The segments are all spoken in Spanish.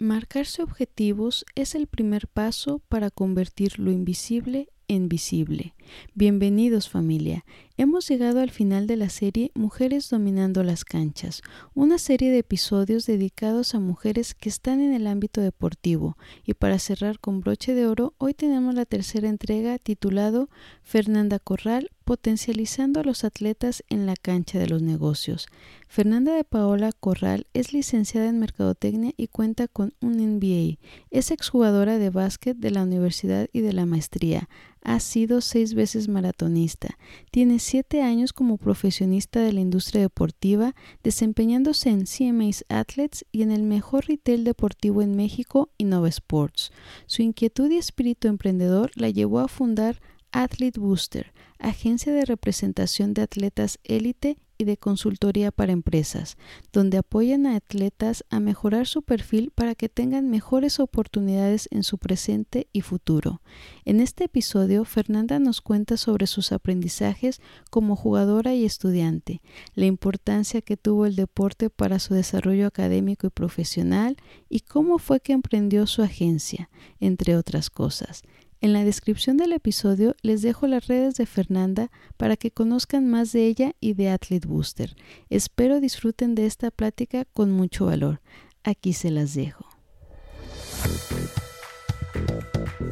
Marcarse objetivos es el primer paso para convertir lo invisible en visible. Bienvenidos familia. Hemos llegado al final de la serie Mujeres dominando las canchas, una serie de episodios dedicados a mujeres que están en el ámbito deportivo. Y para cerrar con broche de oro, hoy tenemos la tercera entrega titulado Fernanda Corral, potencializando a los atletas en la cancha de los negocios. Fernanda de Paola Corral es licenciada en Mercadotecnia y cuenta con un MBA. Es exjugadora de básquet de la universidad y de la maestría. Ha sido seis veces maratonista. Tiene siete años como profesionista de la industria deportiva, desempeñándose en CMA's Athletes y en el mejor retail deportivo en México, Innova Sports. Su inquietud y espíritu emprendedor la llevó a fundar Athlete Booster, agencia de representación de atletas élite y de consultoría para empresas, donde apoyan a atletas a mejorar su perfil para que tengan mejores oportunidades en su presente y futuro. En este episodio, Fernanda nos cuenta sobre sus aprendizajes como jugadora y estudiante, la importancia que tuvo el deporte para su desarrollo académico y profesional y cómo fue que emprendió su agencia, entre otras cosas. En la descripción del episodio les dejo las redes de Fernanda para que conozcan más de ella y de Athlete Booster. Espero disfruten de esta plática con mucho valor. Aquí se las dejo.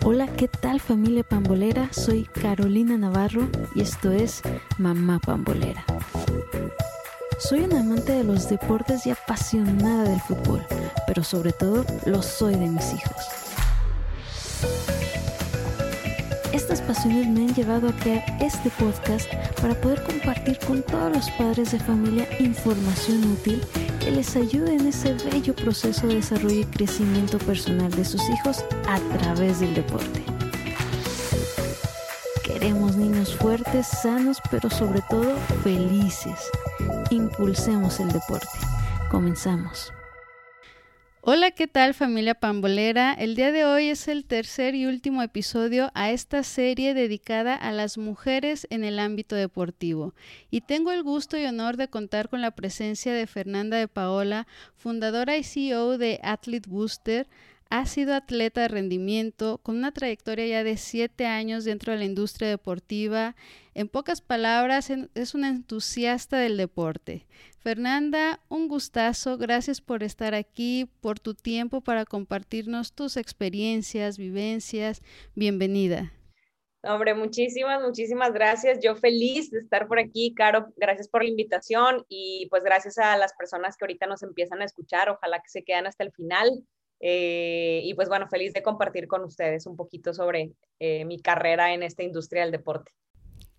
Hola, ¿qué tal familia pambolera? Soy Carolina Navarro y esto es Mamá Pambolera. Soy una amante de los deportes y apasionada del fútbol, pero sobre todo lo soy de mis hijos. Estas pasiones me han llevado a crear este podcast para poder compartir con todos los padres de familia información útil que les ayude en ese bello proceso de desarrollo y crecimiento personal de sus hijos a través del deporte. Queremos niños fuertes, sanos, pero sobre todo felices. Impulsemos el deporte. Comenzamos. Hola, ¿qué tal familia pambolera? El día de hoy es el tercer y último episodio a esta serie dedicada a las mujeres en el ámbito deportivo. Y tengo el gusto y honor de contar con la presencia de Fernanda de Paola, fundadora y CEO de Athlete Booster, ha sido atleta de rendimiento con una trayectoria ya de siete años dentro de la industria deportiva. En pocas palabras, es una entusiasta del deporte. Fernanda, un gustazo. Gracias por estar aquí, por tu tiempo para compartirnos tus experiencias, vivencias. Bienvenida. Hombre, muchísimas, muchísimas gracias. Yo feliz de estar por aquí, Caro. Gracias por la invitación y pues gracias a las personas que ahorita nos empiezan a escuchar. Ojalá que se quedan hasta el final. Eh, y pues bueno, feliz de compartir con ustedes un poquito sobre eh, mi carrera en esta industria del deporte.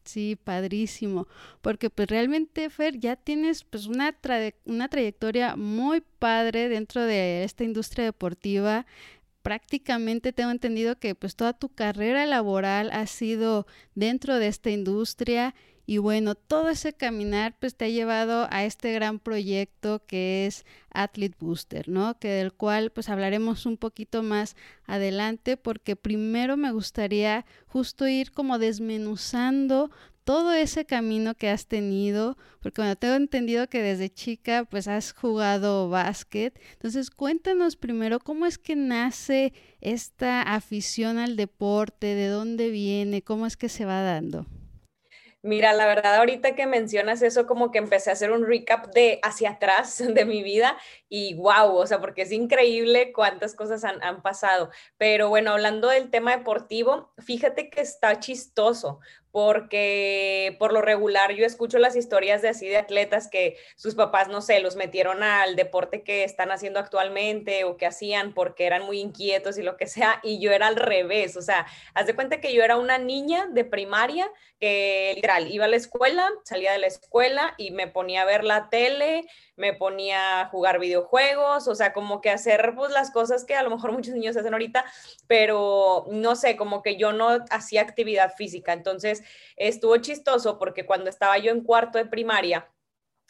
Sí, padrísimo, porque pues realmente, Fer, ya tienes pues una, una trayectoria muy padre dentro de esta industria deportiva. Prácticamente tengo entendido que pues toda tu carrera laboral ha sido dentro de esta industria y bueno, todo ese caminar pues te ha llevado a este gran proyecto que es Athlete Booster, ¿no? Que del cual pues hablaremos un poquito más adelante porque primero me gustaría justo ir como desmenuzando todo ese camino que has tenido, porque bueno, tengo entendido que desde chica pues has jugado básquet. Entonces, cuéntanos primero cómo es que nace esta afición al deporte, de dónde viene, cómo es que se va dando. Mira, la verdad, ahorita que mencionas eso, como que empecé a hacer un recap de hacia atrás de mi vida y wow, o sea, porque es increíble cuántas cosas han, han, pasado. Pero bueno, hablando del tema deportivo, fíjate que está chistoso, porque por lo regular yo escucho las historias de así de atletas que sus papás, no sé, los metieron al deporte que están haciendo actualmente o que hacían porque eran muy inquietos y lo que sea, y yo era al revés, o sea, haz de cuenta que yo era una niña de primaria que literal iba a la escuela, salía de la escuela y me ponía a ver la tele, me ponía a jugar videojuegos, o sea, como que hacer pues las cosas que a lo mejor muchos niños hacen ahorita, pero no sé, como que yo no hacía actividad física. Entonces, estuvo chistoso porque cuando estaba yo en cuarto de primaria,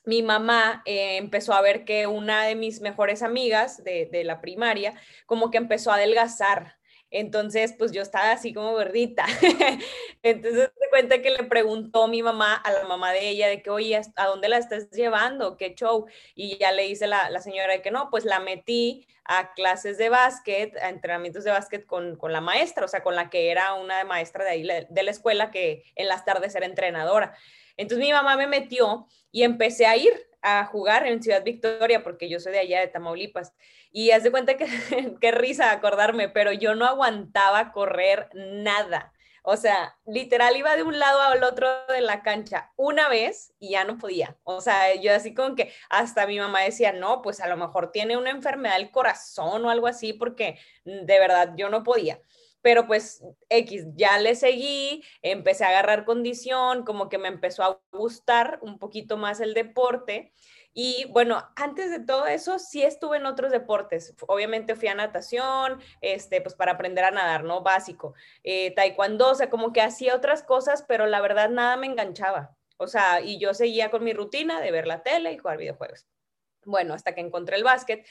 mi mamá eh, empezó a ver que una de mis mejores amigas de, de la primaria como que empezó a adelgazar Entonces, pues yo estaba así como gordita. Entonces, se cuenta que le preguntó mi mamá a la mamá de ella de que, oye, ¿a dónde la estás llevando? ¿Qué show? Y ya le dice la, la señora de que no, pues la metí a clases de básquet, a entrenamientos de básquet con, con la maestra, o sea, con la que era una maestra de ahí de la escuela que en las tardes era entrenadora. Entonces mi mamá me metió y empecé a ir a jugar en Ciudad Victoria, porque yo soy de allá de Tamaulipas. Y haz de cuenta que qué risa acordarme, pero yo no aguantaba correr nada. O sea, literal iba de un lado al otro de la cancha una vez y ya no podía. O sea, yo así como que hasta mi mamá decía, no, pues a lo mejor tiene una enfermedad del corazón o algo así, porque de verdad yo no podía pero pues X, ya le seguí, empecé a agarrar condición, como que me empezó a gustar un poquito más el deporte. Y bueno, antes de todo eso, sí estuve en otros deportes. Obviamente fui a natación, este, pues para aprender a nadar, ¿no? Básico. Eh, taekwondo, o sea, como que hacía otras cosas, pero la verdad nada me enganchaba. O sea, y yo seguía con mi rutina de ver la tele y jugar videojuegos. Bueno, hasta que encontré el básquet.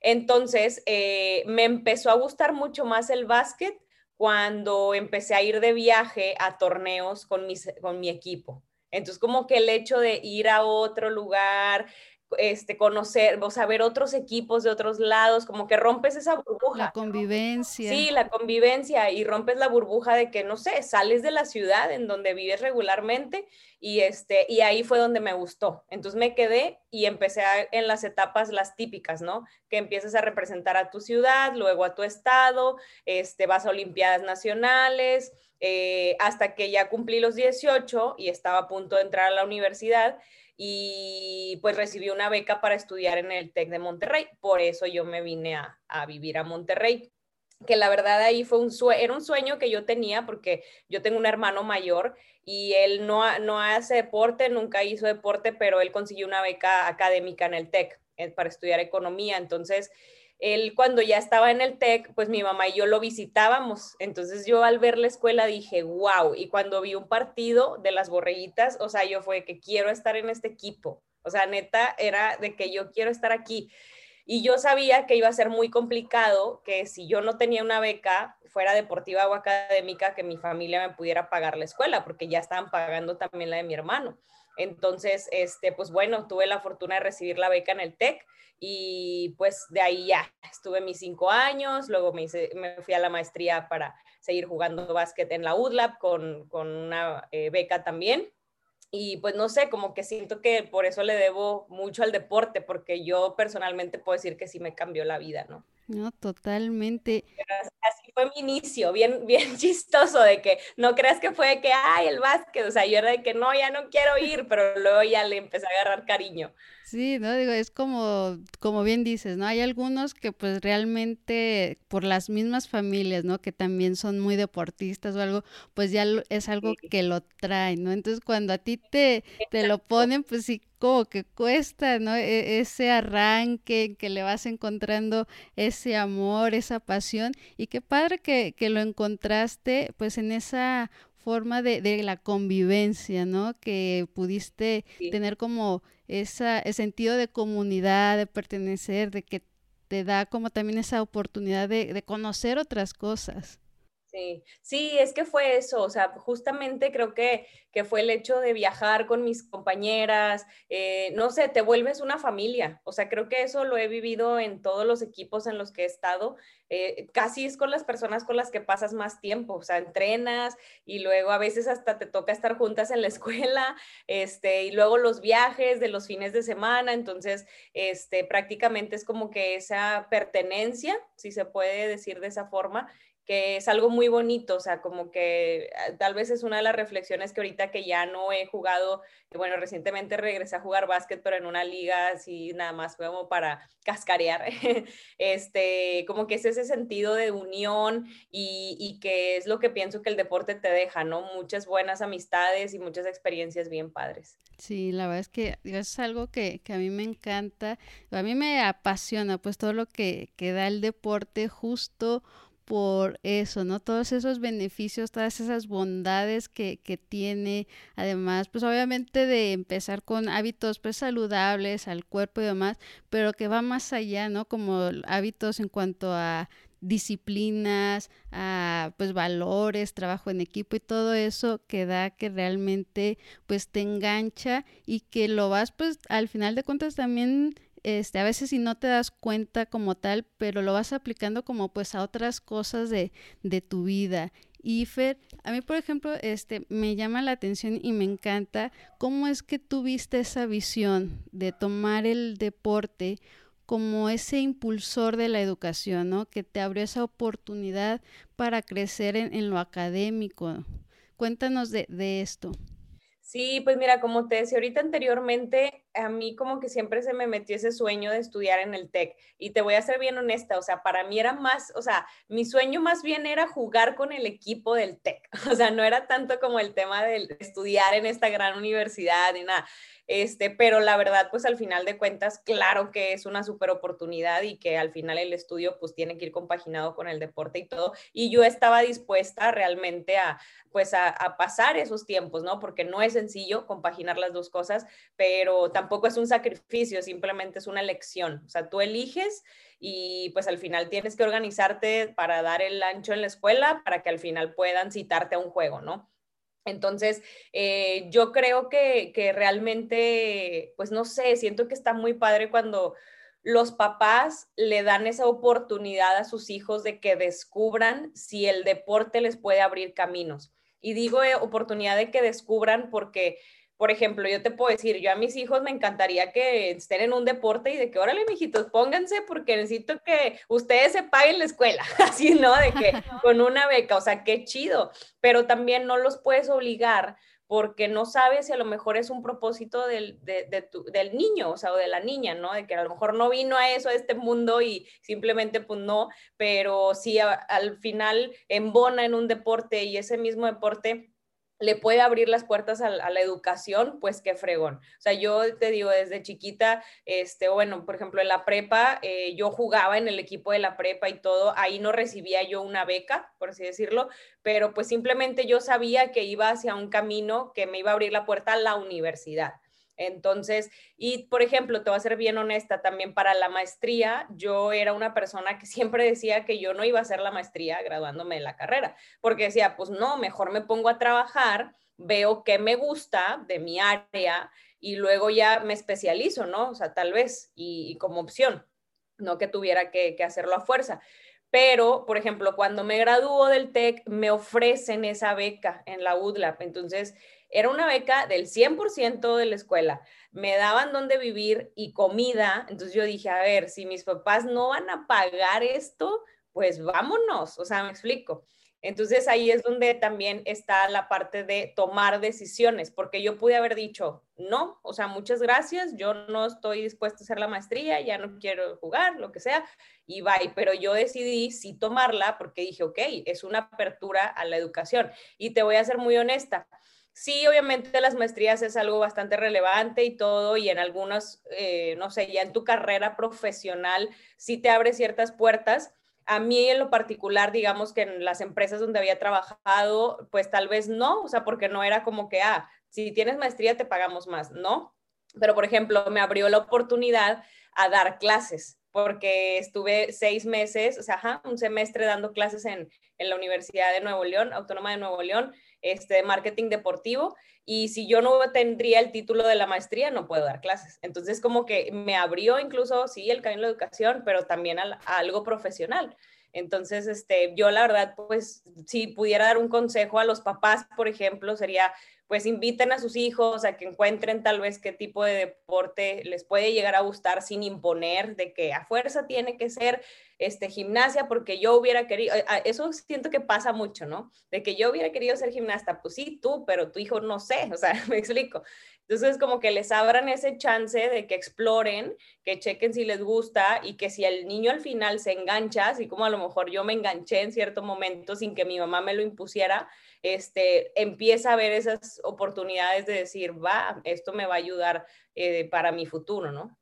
Entonces, eh, me empezó a gustar mucho más el básquet cuando empecé a ir de viaje a torneos con, con mi equipo. Entonces, como que el hecho de ir a otro lugar, este, conocer, o sea, ver otros equipos de otros lados, como que rompes esa burbuja. La convivencia. Sí, la convivencia y rompes la burbuja de que, no sé, sales de la ciudad en donde vives regularmente y, este, y ahí fue donde me gustó. Entonces me quedé y empecé en las etapas las típicas, ¿no? Que empiezas a representar a tu ciudad, luego a tu estado, este, vas a Olimpiadas Nacionales, eh, hasta que ya cumplí los 18 y estaba a punto de entrar a la universidad y pues recibí una beca para estudiar en el TEC de Monterrey. Por eso yo me vine a, a vivir a Monterrey que la verdad ahí fue un sueño, era un sueño que yo tenía porque yo tengo un hermano mayor y él no, no hace deporte, nunca hizo deporte, pero él consiguió una beca académica en el TEC eh, para estudiar economía. Entonces, él cuando ya estaba en el TEC, pues mi mamá y yo lo visitábamos. Entonces yo al ver la escuela dije, wow. Y cuando vi un partido de las borreguitas, o sea, yo fue que quiero estar en este equipo. O sea, neta, era de que yo quiero estar aquí. Y yo sabía que iba a ser muy complicado, que si yo no tenía una beca, fuera deportiva o académica, que mi familia me pudiera pagar la escuela, porque ya estaban pagando también la de mi hermano. Entonces, este, pues bueno, tuve la fortuna de recibir la beca en el TEC y pues de ahí ya estuve mis cinco años, luego me, fui a la maestría para seguir jugando básquet en la UDLAB con, con una eh, beca también. Y pues no sé, como que siento que por eso le debo mucho al deporte, porque yo personalmente puedo decir que sí me cambió la vida, ¿no? No, totalmente. así fue mi inicio, bien, bien chistoso de que no creas que fue de que, ay, el básquet, o sea, yo era de que no, ya no quiero ir, pero luego ya le empecé a agarrar cariño. Sí, no digo, es como, como bien dices, ¿no? Hay algunos que pues realmente por las mismas familias, ¿no? Que también son muy deportistas o algo, pues ya es algo que lo traen, ¿no? Entonces cuando a ti te, te lo ponen, pues sí, como que cuesta, ¿no? E, ese arranque que le vas encontrando ese amor, esa pasión y qué padre que, que lo encontraste pues en esa forma de, de la convivencia, ¿no? Que pudiste tener como esa, ese sentido de comunidad, de pertenecer, de que te da como también esa oportunidad de, de conocer otras cosas. Sí, sí, es que fue eso, o sea, justamente creo que, que fue el hecho de viajar con mis compañeras, eh, no sé, te vuelves una familia, o sea, creo que eso lo he vivido en todos los equipos en los que he estado, eh, casi es con las personas con las que pasas más tiempo, o sea, entrenas y luego a veces hasta te toca estar juntas en la escuela, este, y luego los viajes de los fines de semana, entonces, este, prácticamente es como que esa pertenencia, si se puede decir de esa forma, que es algo muy bonito, o sea, como que ah, tal vez es una de las reflexiones que ahorita que ya no he jugado, bueno, recientemente regresé a jugar básquet, pero en una liga así nada más como para cascarear, este, como que es ese sentido de unión y, y, que es lo que pienso que el deporte te deja, ¿no? Muchas buenas amistades y muchas experiencias bien padres. Sí, la verdad es que es algo que, que a mí me encanta, a mí me apasiona, pues todo lo que, que da el deporte justo por eso, ¿no? Todos esos beneficios, todas esas bondades que, que tiene, además, pues obviamente de empezar con hábitos pues saludables al cuerpo y demás, pero que va más allá, ¿no? Como hábitos en cuanto a disciplinas, a pues valores, trabajo en equipo y todo eso que da que realmente pues te engancha y que lo vas pues al final de cuentas también este, a veces si no te das cuenta como tal, pero lo vas aplicando como pues a otras cosas de, de tu vida. Y Fer, a mí por ejemplo, este, me llama la atención y me encanta cómo es que tuviste esa visión de tomar el deporte como ese impulsor de la educación, ¿no? Que te abrió esa oportunidad para crecer en, en lo académico. Cuéntanos de, de esto. Sí, pues mira, como te decía ahorita anteriormente, a mí como que siempre se me metió ese sueño de estudiar en el TEC. Y te voy a ser bien honesta, o sea, para mí era más, o sea, mi sueño más bien era jugar con el equipo del TEC. O sea, no era tanto como el tema de estudiar en esta gran universidad ni nada. Este, pero la verdad, pues al final de cuentas, claro que es una súper oportunidad y que al final el estudio pues tiene que ir compaginado con el deporte y todo. Y yo estaba dispuesta realmente a, pues a, a pasar esos tiempos, ¿no? Porque no es sencillo compaginar las dos cosas, pero tampoco es un sacrificio, simplemente es una elección. O sea, tú eliges y pues al final tienes que organizarte para dar el ancho en la escuela para que al final puedan citarte a un juego, ¿no? Entonces, eh, yo creo que, que, realmente, pues no sé, siento que está muy padre cuando los papás le dan esa oportunidad a sus hijos de que descubran si el deporte les puede abrir caminos. Y digo eh, oportunidad de que descubran porque por ejemplo, yo te puedo decir, yo a mis hijos me encantaría que estén en un deporte y de que, órale, mijitos, pónganse porque necesito que ustedes se paguen la escuela, así, ¿no? De que con una beca, o sea, qué chido, pero también no los puedes obligar porque no sabes si a lo mejor es un propósito del, del niño, o sea, o de la niña, ¿no? De que a lo mejor no vino a eso, a este mundo y simplemente pues no, pero si al final embona en un deporte y ese mismo deporte le puede abrir las puertas a, la educación, pues qué fregón. O sea, yo te digo, desde chiquita, este, bueno, por ejemplo, en la prepa, eh, yo jugaba en el equipo de la prepa y todo, ahí no recibía yo una beca, por así decirlo, pero pues simplemente yo sabía que iba hacia un camino que me iba a abrir la puerta a la universidad. Entonces, y por ejemplo, te voy a ser bien honesta, también para la maestría, yo era una persona que siempre decía que yo no iba a hacer la maestría graduándome de la carrera, porque decía, pues no, mejor me pongo a trabajar, veo qué me gusta de mi área y luego ya me especializo, ¿no? O sea, tal vez, y, como opción, no que tuviera que, que hacerlo a fuerza. Pero, por ejemplo, cuando me graduó del TEC, me ofrecen esa beca en la UDLAP. Entonces, era una beca del 100% de la escuela. Me daban donde vivir y comida. Entonces yo dije, a ver, si mis papás no van a pagar esto, pues vámonos. O sea, me explico. Entonces ahí es donde también está la parte de tomar decisiones, porque yo pude haber dicho, no, o sea, muchas gracias, yo no estoy dispuesta a hacer la maestría, ya no quiero jugar, lo que sea, y bye, pero yo decidí sí tomarla porque dije, ok, es una apertura a la educación. Y te voy a ser muy honesta, Sí, obviamente las maestrías es algo bastante relevante y todo, y en algunos, eh, no sé, ya en tu carrera profesional sí te abre ciertas puertas. A mí en lo particular, digamos que en las empresas donde había trabajado, pues tal vez no, o sea, porque no era como que, ah, si tienes maestría te pagamos más, ¿no? Pero, por ejemplo, me abrió la oportunidad a dar clases porque estuve seis meses, o sea, un semestre dando clases en, en la Universidad de Nuevo León, Autónoma de Nuevo León, este, marketing deportivo y si yo no tendría el título de la maestría, no puedo dar clases. Entonces, como que me abrió incluso, sí, el camino de la educación, pero también a, algo profesional. Entonces, este, yo la verdad, pues, si pudiera dar un consejo a los papás, por ejemplo, sería, pues, inviten a sus hijos a que encuentren tal vez qué tipo de deporte les puede llegar a gustar sin imponer de que a fuerza tiene que ser este, gimnasia porque yo hubiera querido, eh, ah, eso siento que pasa mucho, ¿no? De que yo hubiera querido ser gimnasta, pues sí, tú, pero tu hijo no sé, o sea, me explico. Entonces, como que les abran ese chance de que exploren, que chequen si les gusta y que si el niño al final se engancha, así como a lo mejor yo me enganché en cierto momento sin que mi mamá me lo impusiera, este, empieza a ver esas oportunidades de decir, va, esto me va a ayudar eh, para mi futuro, ¿no?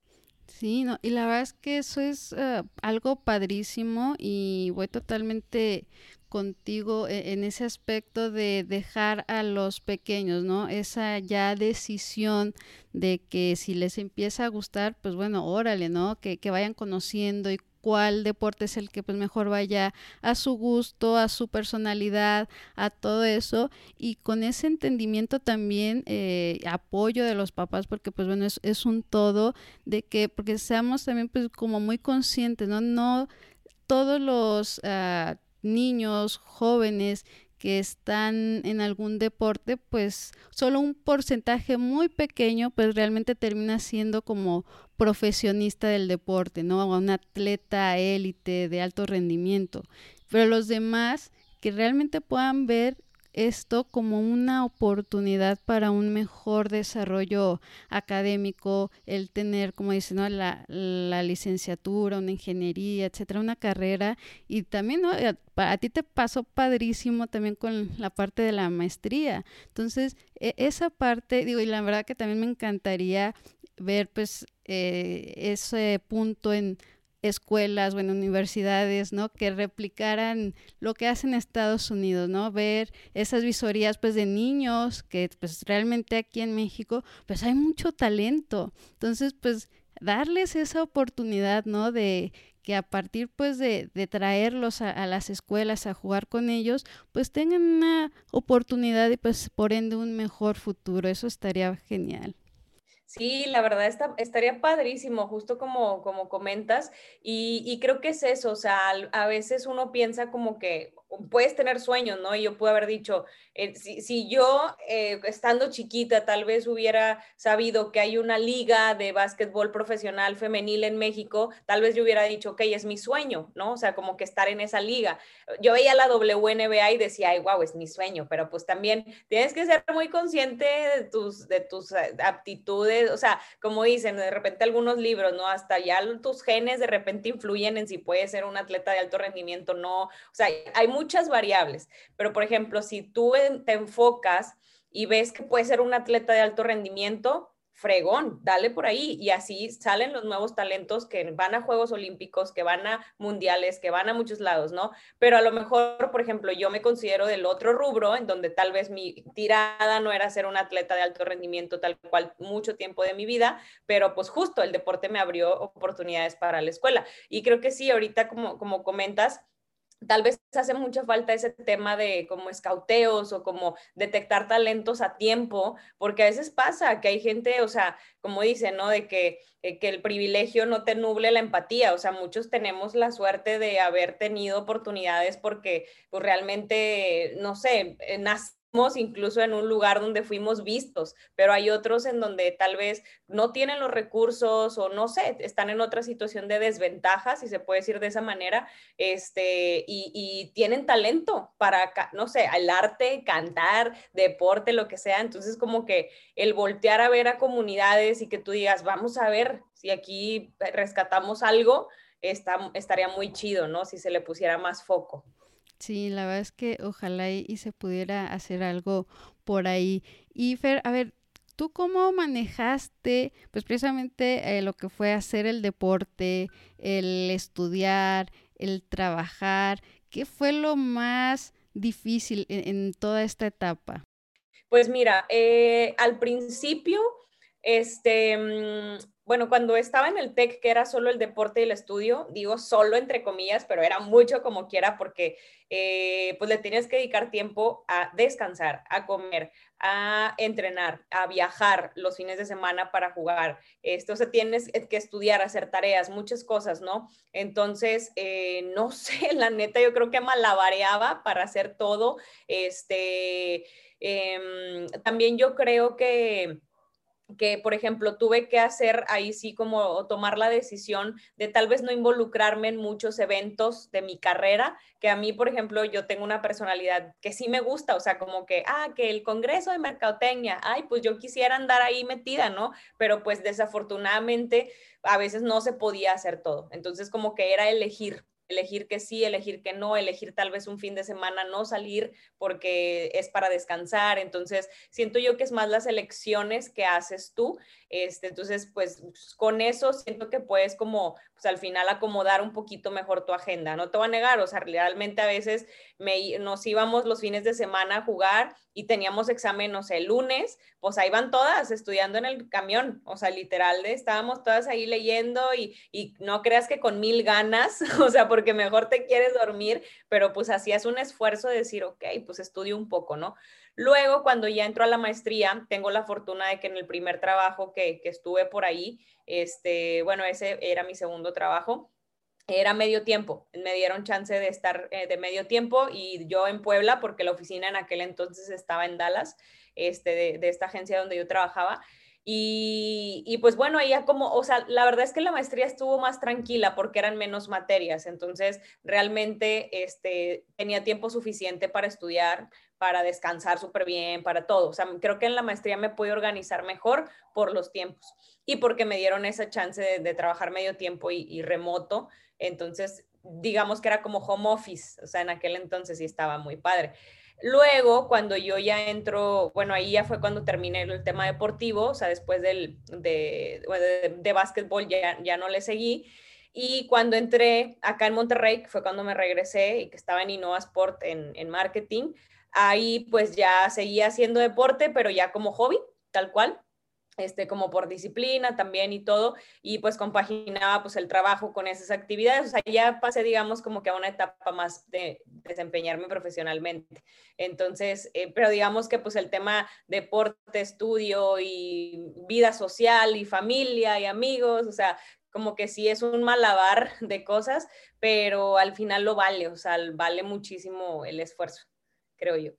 Sí, no, y la verdad es que eso es eh, algo padrísimo y voy totalmente contigo e, en ese aspecto de dejar a los pequeños, ¿no? Esa ya decisión de que si les empieza a gustar, pues bueno, órale, ¿no? Que, que vayan conociendo y cuál deporte es el que pues mejor vaya a su gusto, a su personalidad, a todo eso y con ese entendimiento también eh, apoyo de los papás porque pues bueno es, un todo de que porque seamos también pues como muy conscientes, ¿no? No todos los ah, niños, jóvenes que están en algún deporte, pues solo un porcentaje muy pequeño, pues realmente termina siendo como profesionista del deporte, ¿no? O un atleta élite de alto rendimiento. Pero los demás que realmente puedan ver esto como una oportunidad para un mejor desarrollo académico, el tener, como dicen, ¿no? la, la, licenciatura, una ingeniería, etcétera, una carrera. Y también, ¿no? Eh, a, ti te pasó padrísimo también con la parte de la maestría. Entonces, e, esa parte, digo, y la verdad que también me encantaría ver, pues, eh, ese punto en escuelas o en universidades, ¿no? Que replicaran lo que hacen Estados Unidos, ¿no? Ver esas visorías, pues, de niños, que, pues, realmente aquí en México, pues, hay mucho talento. Entonces, pues, darles esa oportunidad, ¿no? De que a partir, pues, de, traerlos a, a, las escuelas a jugar con ellos, pues, tengan una oportunidad y, pues, por ende, un mejor futuro. Eso estaría genial. Sí, la verdad está, estaría padrísimo, justo como, como comentas, y, y, creo que es eso, o sea, a veces uno piensa como que, puedes tener sueños, ¿no? Y yo pude haber dicho, eh, si, yo eh, estando chiquita tal vez hubiera sabido que hay una liga de básquetbol profesional femenil en México, tal vez yo hubiera dicho, ok, es mi sueño, ¿no? O sea, como que estar en esa liga. Yo veía la WNBA y decía, ay, wow, es mi sueño, pero pues también tienes que ser muy consciente de tus, de tus eh, o sea, como dicen, de repente algunos libros, ¿no? Hasta ya tus genes de repente influyen en si puedes ser un atleta de alto rendimiento, no, o sea, hay muchas variables, pero por ejemplo, si tú te enfocas y ves que puedes ser un atleta de alto rendimiento, fregón, dale por ahí y así salen los nuevos talentos que van a Juegos Olímpicos, que van a mundiales, que van a muchos lados, ¿no? Pero a lo mejor, por ejemplo, yo me considero del otro rubro, en donde tal vez mi tirada no era ser un atleta de alto rendimiento tal cual mucho tiempo de mi vida, pero pues justo el deporte me abrió oportunidades para la escuela. Y creo que sí, ahorita como, como comentas, tal vez hace mucha falta ese tema de como escauteos o como detectar talentos a tiempo, porque a veces pasa que hay gente, o sea, como dicen, ¿no? De que, eh, que el privilegio no te nuble la empatía, o sea, muchos tenemos la suerte de haber tenido oportunidades porque pues, realmente, no sé, eh, nace incluso en un lugar donde fuimos vistos, pero hay otros en donde tal vez no tienen los recursos o no sé, están en otra situación de desventaja, si se puede decir de esa manera, este, y, tienen talento para, no sé, el arte, cantar, deporte, lo que sea. Entonces, como que el voltear a ver a comunidades y que tú digas, vamos a ver si aquí rescatamos algo, estaría muy chido, ¿no? Si se le pusiera más foco. Sí, la verdad es que ojalá y, se pudiera hacer algo por ahí. Y Fer, a ver, ¿tú cómo manejaste pues precisamente eh, lo que fue hacer el deporte, el estudiar, el trabajar? ¿Qué fue lo más difícil en, toda esta etapa? Pues mira, eh, al principio, este, mm, bueno, cuando estaba en el TEC, que era solo el deporte y el estudio, digo solo entre comillas, pero era mucho como quiera porque eh, pues le tenías que dedicar tiempo a descansar, a comer, a entrenar, a viajar los fines de semana para jugar. Esto, o sea, tienes que estudiar, hacer tareas, muchas cosas, ¿no? Entonces, eh, no sé, la neta, yo creo que malabareaba para hacer todo. Este, em, también yo creo que que, por ejemplo, tuve que hacer ahí sí como tomar la decisión de tal vez no involucrarme en muchos eventos de mi carrera, que a mí, por ejemplo, yo tengo una personalidad que sí me gusta, o sea, como que, ah, que el Congreso de Mercadotecnia, ay, pues yo quisiera andar ahí metida, ¿no? Pero pues desafortunadamente a veces no se podía hacer todo. Entonces, como que era elegir elegir que sí, elegir que no, elegir tal vez un fin de semana no salir porque es para descansar. Entonces, siento yo que es más las elecciones que haces tú. Este, entonces, pues con eso siento que puedes como, pues al final acomodar un poquito mejor tu agenda. No te voy a negar, o sea, realmente a veces me, nos íbamos los fines de semana a jugar y teníamos examen, no sé, el lunes, pues ahí van todas estudiando en el camión, o sea, literal, estábamos todas ahí leyendo y, y no creas que con mil ganas, o sea, porque mejor te quieres dormir, pero pues hacías un esfuerzo de decir, ok, pues estudio un poco, ¿no? Luego, cuando ya entro a la maestría, tengo la fortuna de que en el primer trabajo que, que estuve por ahí, este, bueno, ese era mi segundo trabajo, era medio tiempo, me dieron chance de estar eh, de medio tiempo y yo en Puebla, porque la oficina en aquel entonces estaba en Dallas, este, de, de esta agencia donde yo trabajaba, y, pues bueno, ya como, o sea, la verdad es que la maestría estuvo más tranquila porque eran menos materias, entonces realmente este, tenía tiempo suficiente para estudiar, para descansar súper bien, para todo. O sea, creo que en la maestría me pude organizar mejor por los tiempos y porque me dieron esa chance de, trabajar medio tiempo y, remoto. Entonces, digamos que era como home office, o sea, en aquel entonces sí estaba muy padre. Luego, cuando yo ya entro, bueno, ahí ya fue cuando terminé el tema deportivo, o sea, después del, de, de, básquetbol ya, ya no le seguí. Y cuando entré acá en Monterrey, fue cuando me regresé y que estaba en Innova Sport en marketing, ahí pues ya seguía haciendo deporte, pero ya como hobby, tal cual este, como por disciplina también y todo, y pues compaginaba pues el trabajo con esas actividades, o sea, ya pasé, digamos, como que a una etapa más de desempeñarme profesionalmente. Entonces, eh, pero digamos que pues el tema deporte, estudio y vida social y familia y amigos, o sea, como que sí es un malabar de cosas, pero al final lo vale, o sea, vale muchísimo el esfuerzo, creo yo.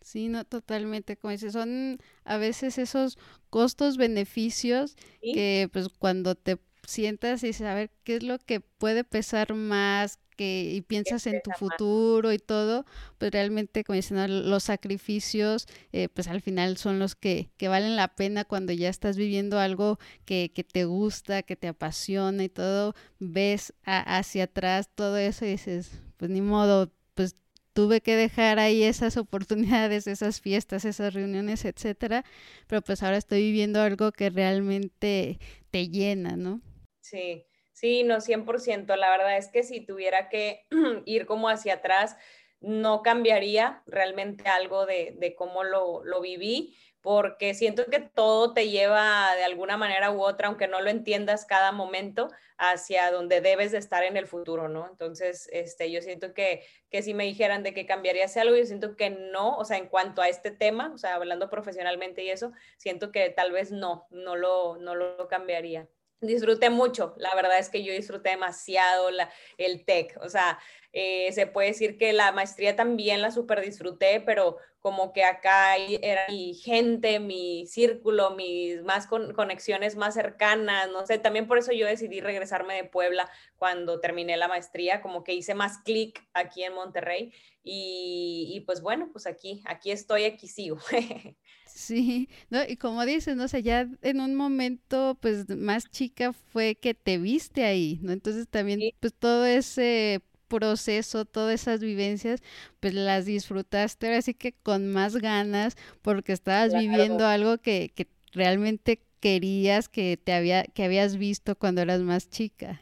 Sí, no, totalmente, como dices, son a veces esos costos, beneficios que pues cuando te sientas y saber qué es lo que puede pesar más que y piensas en tu futuro y todo, pues realmente como dicen, los sacrificios eh, pues al final son los que, que valen la pena cuando ya estás viviendo algo que, que te gusta, que te apasiona y todo, ves hacia atrás todo eso y dices, pues ni modo, pues tuve que dejar ahí esas oportunidades, esas fiestas, esas reuniones, etcétera, pero pues ahora estoy viviendo algo que realmente te llena, ¿no? Sí, sí, no, 100%. La verdad es que si tuviera que ir como hacia atrás, no cambiaría realmente algo de, cómo lo, lo viví porque siento que todo te lleva de alguna manera u otra, aunque no lo entiendas cada momento, hacia donde debes de estar en el futuro, ¿no? Entonces, este, yo siento que, que si me dijeran de que cambiarías algo, yo siento que no, o sea, en cuanto a este tema, o sea, hablando profesionalmente y eso, siento que tal vez no, no lo, no lo cambiaría disfruté mucho, la verdad es que yo disfruté demasiado la, el TEC, o sea, eh, se puede decir que la maestría también la super disfruté, pero como que acá era mi gente, mi círculo, mis más conexiones más cercanas, no sé, también por eso yo decidí regresarme de Puebla cuando terminé la maestría, como que hice más clic aquí en Monterrey y, y pues bueno, pues aquí, aquí estoy, aquí sigo. Sí, ¿no? Y como dices, ¿no? O sea, ya en un momento, pues, más chica fue que te viste ahí, ¿no? Entonces también, pues, todo ese proceso, todas esas vivencias, pues las disfrutaste ahora sí que con más ganas, porque estabas viviendo algo que, que realmente querías, que te había, que habías visto cuando eras más chica.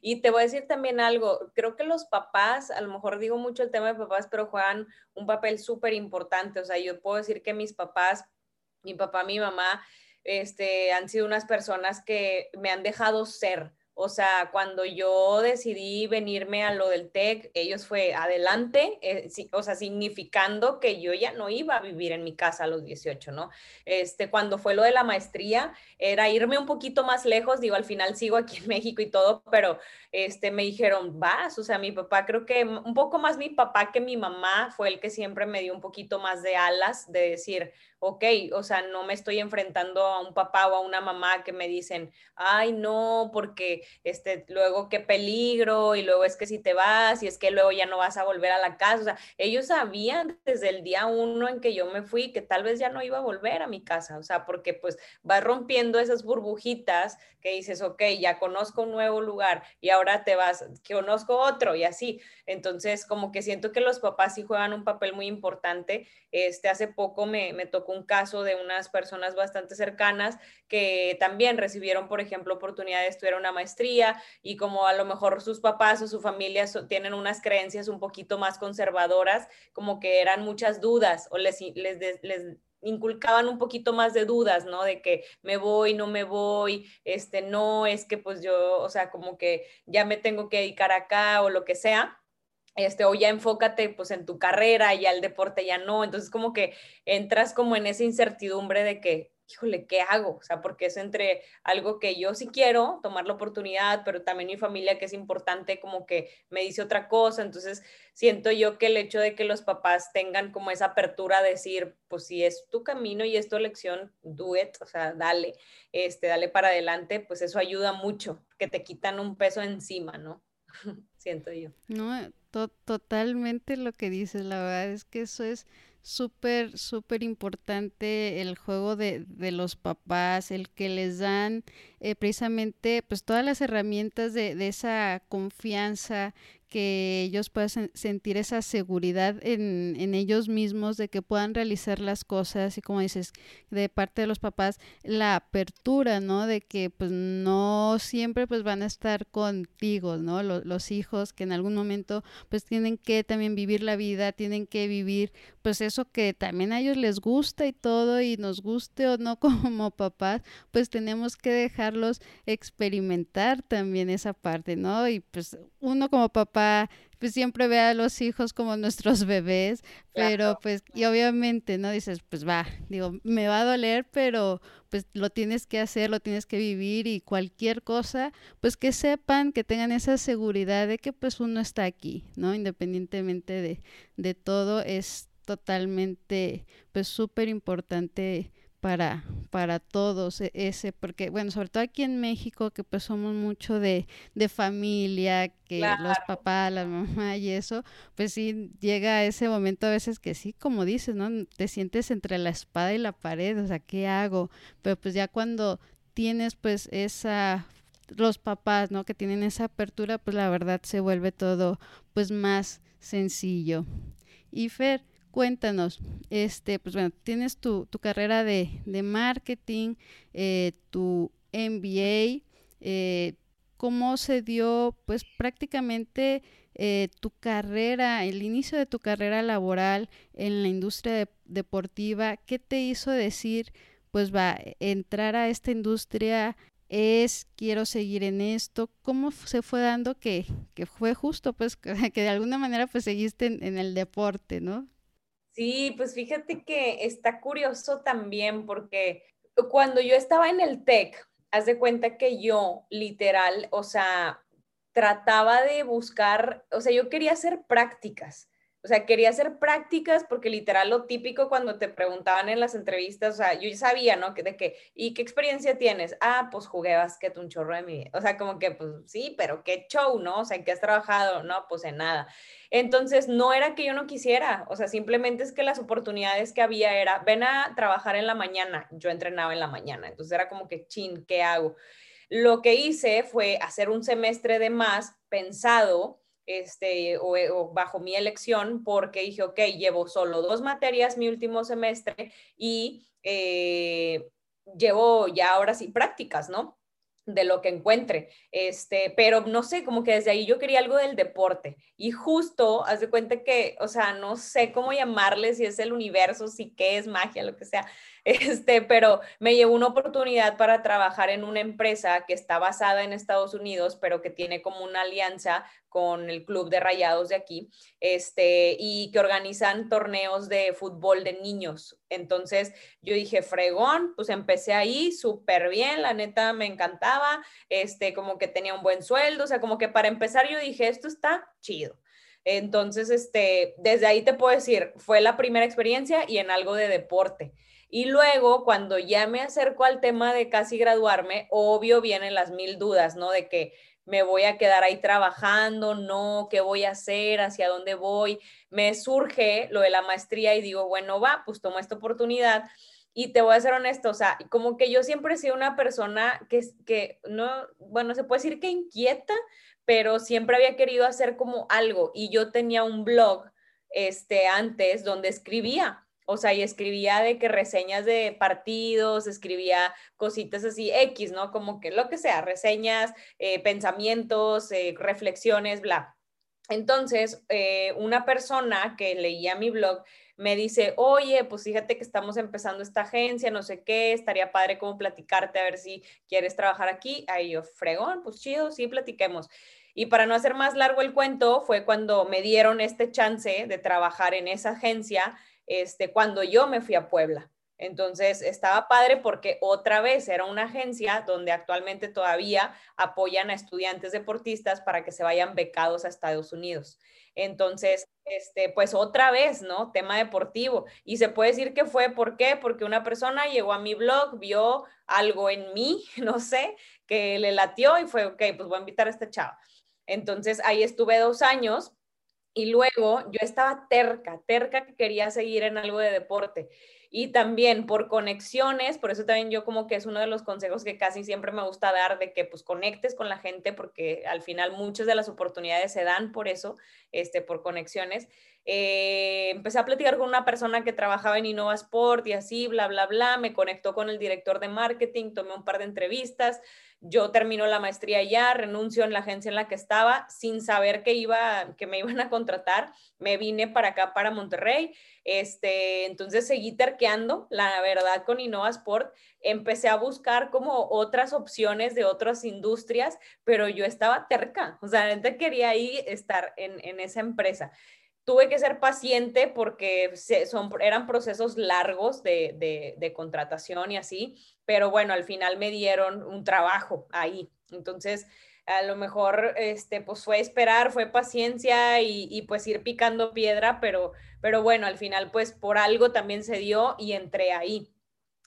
Y te voy a decir también algo, creo que los papás, a lo mejor digo mucho el tema de papás, pero juegan un papel súper importante. O sea, yo puedo decir que mis papás, mi papá, mi mamá, este, han sido unas personas que me han dejado ser. O sea, cuando yo decidí venirme a lo del TEC, ellos fue adelante, eh, o sea, significando que yo ya no iba a vivir en mi casa a los 18, ¿no? Este, cuando fue lo de la maestría, era irme un poquito más lejos, digo, al final sigo aquí en México y todo, pero este, me dijeron, vas, o sea, mi papá, creo que un poco más mi papá que mi mamá fue el que siempre me dio un poquito más de alas, de decir, ok, o sea, no me estoy enfrentando a un papá o a una mamá que me dicen, ay, no, porque este, luego qué peligro y luego es que si te vas y es que luego ya no vas a volver a la casa. O sea, ellos sabían desde el día uno en que yo me fui que tal vez ya no iba a volver a mi casa, o sea, porque pues vas rompiendo esas burbujitas que dices, ok, ya conozco un nuevo lugar y ahora te vas, conozco otro y así. Entonces, como que siento que los papás sí juegan un papel muy importante. Este, hace poco me, me tocó un caso de unas personas bastante cercanas que también recibieron, por ejemplo, oportunidad de estudiar una maestría y como a lo mejor sus papás o su familia tienen unas creencias un poquito más conservadoras, como que eran muchas dudas o les, les, les inculcaban un poquito más de dudas, ¿no? De que me voy, no me voy, este, no, es que pues yo, o sea, como que ya me tengo que dedicar acá o lo que sea este, o ya enfócate pues en tu carrera, y al deporte ya no, entonces como que entras como en esa incertidumbre de que, híjole, ¿qué hago? O sea, porque es entre algo que yo sí quiero, tomar la oportunidad, pero también mi familia que es importante como que me dice otra cosa, entonces siento yo que el hecho de que los papás tengan como esa apertura a decir, pues si es tu camino y es tu elección, do it, o sea, dale, este, dale para adelante, pues eso ayuda mucho, que te quitan un peso encima, ¿no? siento yo. No, totalmente lo que dices, la verdad es que eso es súper, súper importante el juego de, de, los papás, el que les dan eh, precisamente pues todas las herramientas de, de esa confianza que ellos puedan sentir esa seguridad en, en, ellos mismos de que puedan realizar las cosas y como dices, de parte de los papás, la apertura, ¿no? De que pues no siempre pues van a estar contigo, ¿no? Los, los hijos que en algún momento pues tienen que también vivir la vida, tienen que vivir pues eso que también a ellos les gusta y todo y nos guste o no como papás, pues tenemos que dejarlos experimentar también esa parte, ¿no? Y pues uno como papá pues siempre ve a los hijos como nuestros bebés, pero pues y obviamente no dices, pues va, digo, me va a doler, pero pues lo tienes que hacer, lo tienes que vivir y cualquier cosa, pues que sepan, que tengan esa seguridad de que pues uno está aquí, ¿no? Independientemente de, de todo, es totalmente pues súper importante para, para todos e, ese, porque bueno, sobre todo aquí en México que pues somos mucho de, de familia, que los papás, la mamá y eso, pues sí llega ese momento a veces que sí, como dices, ¿no? Te sientes entre la espada y la pared, o sea, ¿qué hago? Pero pues ya cuando tienes pues esa los papás, ¿no? Que tienen esa apertura, pues la verdad se vuelve todo pues más sencillo. Y Fer, cuéntanos, este, pues bueno, tienes tu, tu carrera de, de marketing, eh, tu MBA, eh, ¿cómo se dio pues prácticamente eh, tu carrera, el inicio de tu carrera laboral en la industria deportiva? ¿Qué te hizo decir, pues va, entrar a esta industria es, quiero seguir en esto, cómo se fue dando que, que fue justo, pues que de alguna manera pues seguiste en, en el deporte, ¿no? Sí, pues fíjate que está curioso también porque cuando yo estaba en el TEC, haz de cuenta que yo literal, o sea, trataba de buscar, o sea, yo quería hacer prácticas. O sea, quería hacer prácticas porque literal lo típico cuando te preguntaban en las entrevistas, o sea, yo ya sabía, ¿no? De que, ¿y qué experiencia tienes? Ah, pues jugué básquet un chorro de mi O sea, como que, pues sí, pero qué show, ¿no? O sea, ¿en qué has trabajado? No, pues en nada. Entonces, no era que yo no quisiera, o sea, simplemente es que las oportunidades que había era, ven a trabajar en la mañana. Yo entrenaba en la mañana, entonces era como que, chin, ¿qué hago? Lo que hice fue hacer un semestre de más pensado este, eh, o, bajo mi elección, porque dije, ok, llevo solo dos materias mi último semestre y eh, llevo ya ahora sí prácticas, ¿no? de lo que encuentre, este, pero no sé, como que desde ahí yo quería algo del deporte y justo, haz de cuenta que, o sea, no sé cómo llamarle, si es el universo, si qué es magia, lo que sea, este, pero me llevó una oportunidad para trabajar en una empresa que está basada en Estados Unidos, pero que tiene como una alianza con el club de rayados de aquí, este, y que organizan torneos de fútbol de niños. Entonces yo dije, fregón, pues empecé ahí súper bien, la neta me encantaba, este, como que tenía un buen sueldo, o sea, como que para empezar yo dije, esto está chido. Entonces, este, desde ahí te puedo decir, fue la primera experiencia y en algo de deporte. Y luego, cuando ya me acerco al tema de casi graduarme, obvio vienen las mil dudas, ¿no? De que me voy a quedar ahí trabajando, no, qué voy a hacer, hacia dónde voy. Me surge lo de la maestría y digo, bueno, va, pues tomo esta oportunidad. Y te voy a ser honesto, o sea, como que yo siempre he sido una persona que, que no, bueno, se puede decir que inquieta, pero siempre había querido hacer como algo. Y yo tenía un blog este, antes donde escribía o sea, y escribía de que reseñas de partidos, escribía cositas así, X, ¿no? Como que lo que sea, reseñas, eh, pensamientos, eh, reflexiones, bla. Entonces, eh, una persona que leía mi blog me dice, oye, pues fíjate que estamos empezando esta agencia, no sé qué, estaría padre como platicarte a ver si quieres trabajar aquí. Ahí yo, fregón, pues chido, sí, platiquemos. Y para no hacer más largo el cuento, fue cuando me dieron este chance de trabajar en esa agencia este, cuando yo me fui a Puebla. Entonces estaba padre porque otra vez era una agencia donde actualmente todavía apoyan a estudiantes deportistas para que se vayan becados a Estados Unidos. Entonces, este, pues otra vez, ¿no? Tema deportivo. Y se puede decir que fue, ¿por qué? Porque una persona llegó a mi blog, vio algo en mí, no sé, que le latió y fue, ok, pues voy a invitar a esta chava. Entonces ahí estuve dos años y luego yo estaba terca, terca que quería seguir en algo de deporte. Y también por conexiones, por eso también yo como que es uno de los consejos que casi siempre me gusta dar, de que pues conectes con la gente, porque al final muchas de las oportunidades se dan por eso, este, por conexiones. Eh, empecé a platicar con una persona que trabajaba en Innova Sport y así, bla, bla, bla, me conectó con el director de marketing, tomé un par de entrevistas, yo termino la maestría ya, renuncio en la agencia en la que estaba sin saber que iba, que me iban a contratar. Me vine para acá, para Monterrey. Este, entonces seguí terqueando, la verdad, con Innova Sport. Empecé a buscar como otras opciones de otras industrias, pero yo estaba terca. O sea, realmente quería ahí estar en, en esa empresa tuve que ser paciente porque eran procesos largos de, de, contratación y así, pero bueno, al final me dieron un trabajo ahí. Entonces, a lo mejor, este, pues fue esperar, fue paciencia y, y, pues ir picando piedra, pero, pero bueno, al final pues por algo también se dio y entré ahí.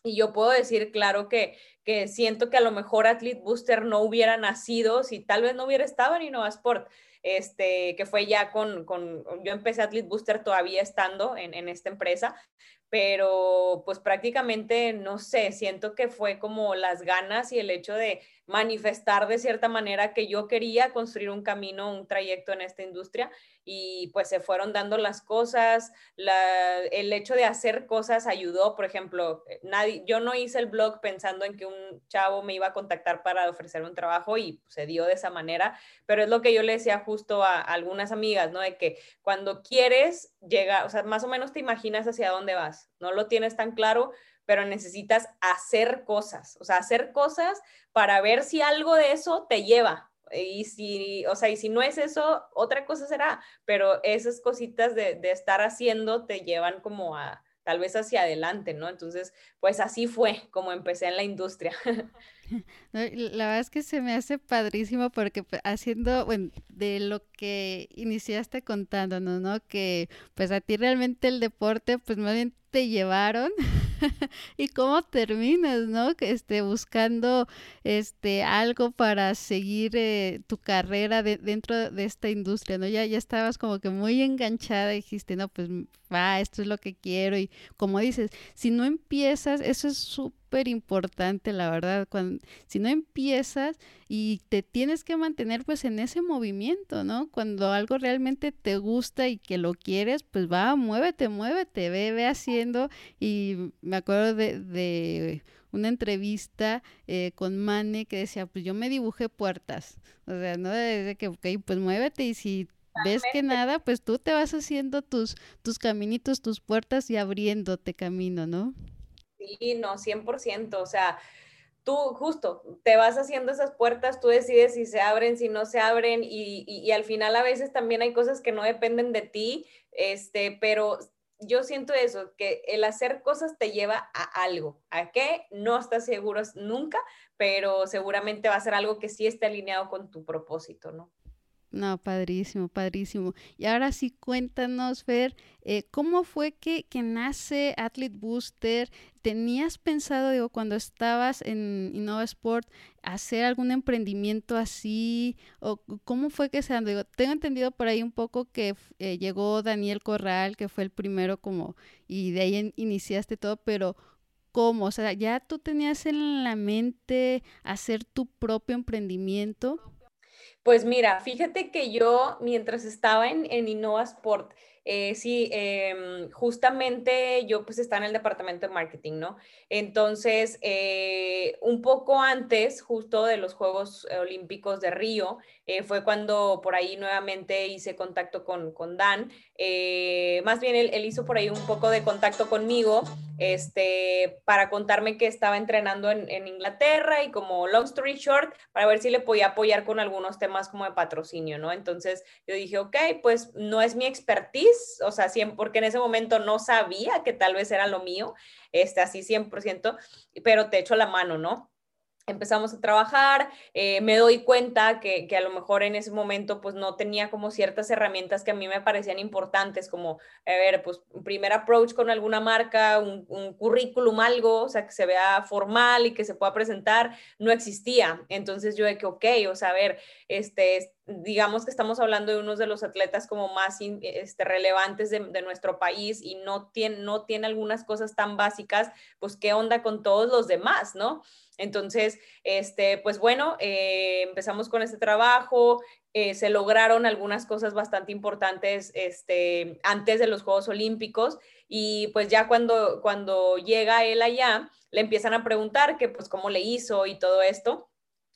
Y yo puedo decir, claro, que, que siento que a lo mejor Athlete Booster no hubiera nacido si tal vez no hubiera estado en Innovasport este, que fue ya con, con yo empecé Athlete Booster todavía estando en, en esta empresa, pero pues prácticamente, no sé, siento que fue como las ganas y el hecho de manifestar de cierta manera que yo quería construir un camino, un trayecto en esta industria y pues se fueron dando las cosas, el hecho de hacer cosas ayudó, por ejemplo, eh, nadie, yo no hice el blog pensando en que un chavo me iba a contactar para ofrecer un trabajo y se dio de esa manera, pero es lo que yo le decía justo a, algunas amigas, ¿no? De que cuando quieres llegar, o sea, más o menos te imaginas hacia dónde vas, no lo tienes tan claro, pero necesitas hacer cosas, o sea, hacer cosas para ver si algo de eso te lleva, y si, o sea, y si no es eso, otra cosa será, pero esas cositas de, estar haciendo te llevan como a tal vez hacia adelante, ¿no? Entonces, pues así fue como empecé en la industria. La verdad es que se me hace padrísimo porque pues, haciendo, bueno, de lo que iniciaste contándonos, ¿no? Que pues a ti realmente el deporte, pues más bien te llevaron y cómo terminas, ¿no? Este, buscando este, algo para seguir eh, tu carrera dentro de esta industria, ¿no? Ya, ya estabas como que muy enganchada, dijiste, no, pues va, esto es lo que quiero y como dices, si no empiezas, eso es súper importante, la verdad, cuando, si no empiezas y te tienes que mantener pues en ese movimiento, ¿no? Cuando algo realmente te gusta y que lo quieres, pues va, muévete, muévete, ve, ve haciendo y me acuerdo de, una entrevista eh, con Mane que decía, pues yo me dibujé puertas, o sea, no desde que, ok, pues muévete y si ves que nada, pues tú te vas haciendo tus, tus caminitos, tus puertas y abriéndote camino, ¿no? Sí, no, 100%, o sea, tú justo te vas haciendo esas puertas, tú decides si se abren, si no se abren y, al final a veces también hay cosas que no dependen de ti, este, pero yo siento eso, que el hacer cosas te lleva a algo. ¿A qué? No estás seguro nunca, pero seguramente va a ser algo que sí esté alineado con tu propósito, ¿no? No, padrísimo, padrísimo. Y ahora sí, cuéntanos, Fer, eh, ¿cómo fue que, que, nace Athlete Booster? ¿Tenías pensado, digo, cuando estabas en Innova Sport, hacer algún emprendimiento así? ¿O cómo fue que se digo, Tengo entendido por ahí un poco que eh, llegó Daniel Corral, que fue el primero como, y de ahí iniciaste todo, pero ¿cómo? O sea, ¿ya tú tenías en la mente hacer tu propio emprendimiento? Pues mira, fíjate que yo mientras estaba en, en Innova Sport, eh, sí, em, justamente yo pues estaba en el departamento de marketing, ¿no? Entonces, eh, un poco antes, justo de los Juegos Olímpicos de Río, eh, fue cuando por ahí nuevamente hice contacto con, con Dan. más bien él, hizo por ahí un poco de contacto conmigo este, para contarme que estaba entrenando en, Inglaterra y como long story short, para ver si le podía apoyar con algunos temas como de patrocinio, ¿no? Entonces yo dije, ok, pues no es mi expertise o sea, 100, porque en ese momento no sabía que tal vez era lo mío, este, así 100%, pero te echo la mano, ¿no? Empezamos a trabajar, eh, me doy cuenta que, que, a lo mejor en ese momento pues no tenía como ciertas herramientas que a mí me parecían importantes, como, a ver, pues un primer approach con alguna marca, un, un, currículum, algo, o sea, que se vea formal y que se pueda presentar, no existía. Entonces yo de que, ok, o sea, a ver, este, digamos que estamos hablando de unos de los atletas como más este, relevantes de, de, nuestro país y no tiene, no tiene algunas cosas tan básicas, pues qué onda con todos los demás, ¿no? Entonces, este, pues bueno, eh, empezamos con este trabajo, eh, se lograron algunas cosas bastante importantes este, antes de los Juegos Olímpicos y pues ya cuando, cuando llega él allá, le empiezan a preguntar que pues cómo le hizo y todo esto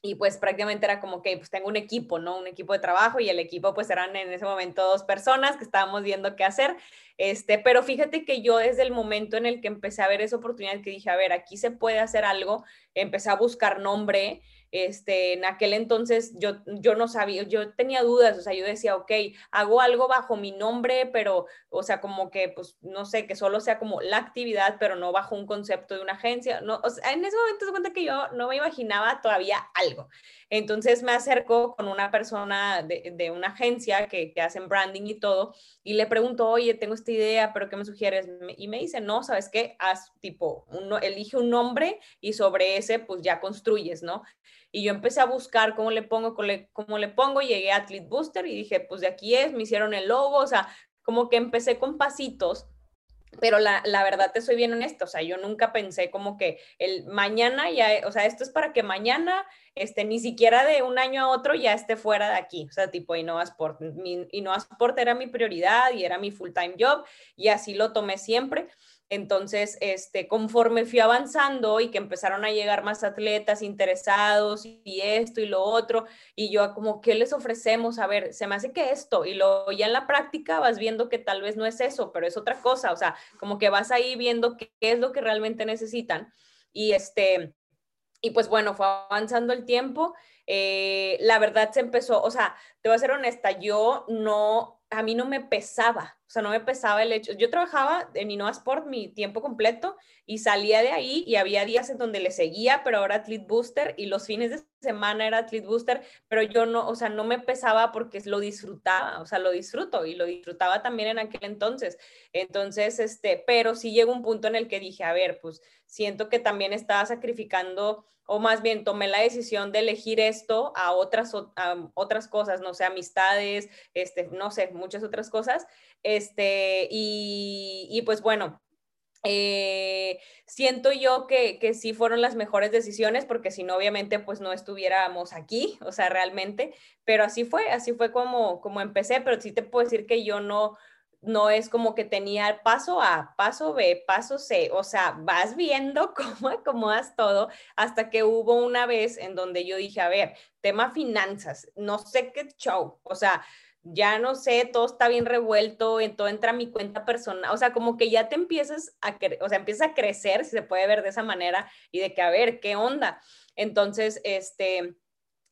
y pues prácticamente era como que pues tengo un equipo, ¿no? Un equipo de trabajo y el equipo pues eran en ese momento dos personas que estábamos viendo qué hacer, este, pero fíjate que yo desde el momento en el que empecé a ver esa oportunidad que dije, a ver, aquí se puede hacer algo, empecé a buscar nombre, este, en aquel entonces yo, yo no sabía, yo tenía dudas, o sea, yo decía, ok, hago algo bajo mi nombre, pero, o sea, como que, pues, no sé, que solo sea como la actividad, pero no bajo un concepto de una agencia. No, o en ese momento se cuenta que yo no me imaginaba todavía algo. Entonces me acerco con una persona de, una agencia que, que, hacen branding y todo, y le pregunto, oye, tengo esta idea, pero ¿qué me sugieres? Y me dice, no, ¿sabes qué? Haz tipo, uno, elige un nombre y sobre ese, pues ya construyes, ¿no? Y yo empecé a buscar cómo le pongo, cómo le, pongo, llegué a Athlete Booster y dije, pues de aquí es, me hicieron el logo, o sea, como que empecé con pasitos pero la, la, verdad te soy bien honesta, o sea, yo nunca pensé como que el mañana ya, o sea, esto es para que mañana, este, ni siquiera de un año a otro ya esté fuera de aquí, o sea, tipo Innova Sport. Mi, Innova Sport era mi prioridad y era mi full time job y así lo tomé siempre. Entonces, este, conforme fui avanzando y que empezaron a llegar más atletas interesados y esto y lo otro, y yo como, ¿qué les ofrecemos? A ver, se me hace que esto, y luego ya en la práctica vas viendo que tal vez no es eso, pero es otra cosa, o sea, como que vas ahí viendo qué, es lo que realmente necesitan. Y este, y pues bueno, fue avanzando el tiempo. Eh, la verdad se empezó, o sea, te voy a ser honesta, yo no, a mí no me pesaba, sea, no me pesaba el hecho. Yo trabajaba en Innova Sport mi tiempo completo y salía de ahí y había días en donde le seguía, pero ahora Athlete Booster y los fines de semana era Athlete Booster, pero yo no, o sea, no me pesaba porque lo disfrutaba, o sea, lo disfruto y lo disfrutaba también en aquel entonces. Entonces, este, pero sí llegó un punto en el que dije, a ver, pues siento que también estaba sacrificando o más bien tomé la decisión de elegir esto a otras, a otras cosas, no sé, amistades, este, no sé, muchas otras cosas. Este, y, y pues bueno, eh, siento yo que, que, sí fueron las mejores decisiones, porque si no, obviamente, pues no estuviéramos aquí, o sea, realmente, pero así fue, así fue como, como empecé, pero sí te puedo decir que yo no, no es como que tenía paso A, paso B, paso C, o sea, vas viendo cómo acomodas todo hasta que hubo una vez en donde yo dije, a ver, tema finanzas, no sé qué show, o sea, ya no sé, todo está bien revuelto, en todo entra mi cuenta personal, o sea, como que ya te empiezas a, o sea, empiezas a crecer, si se puede ver de esa manera, y de que, a ver, ¿qué onda? Entonces, este,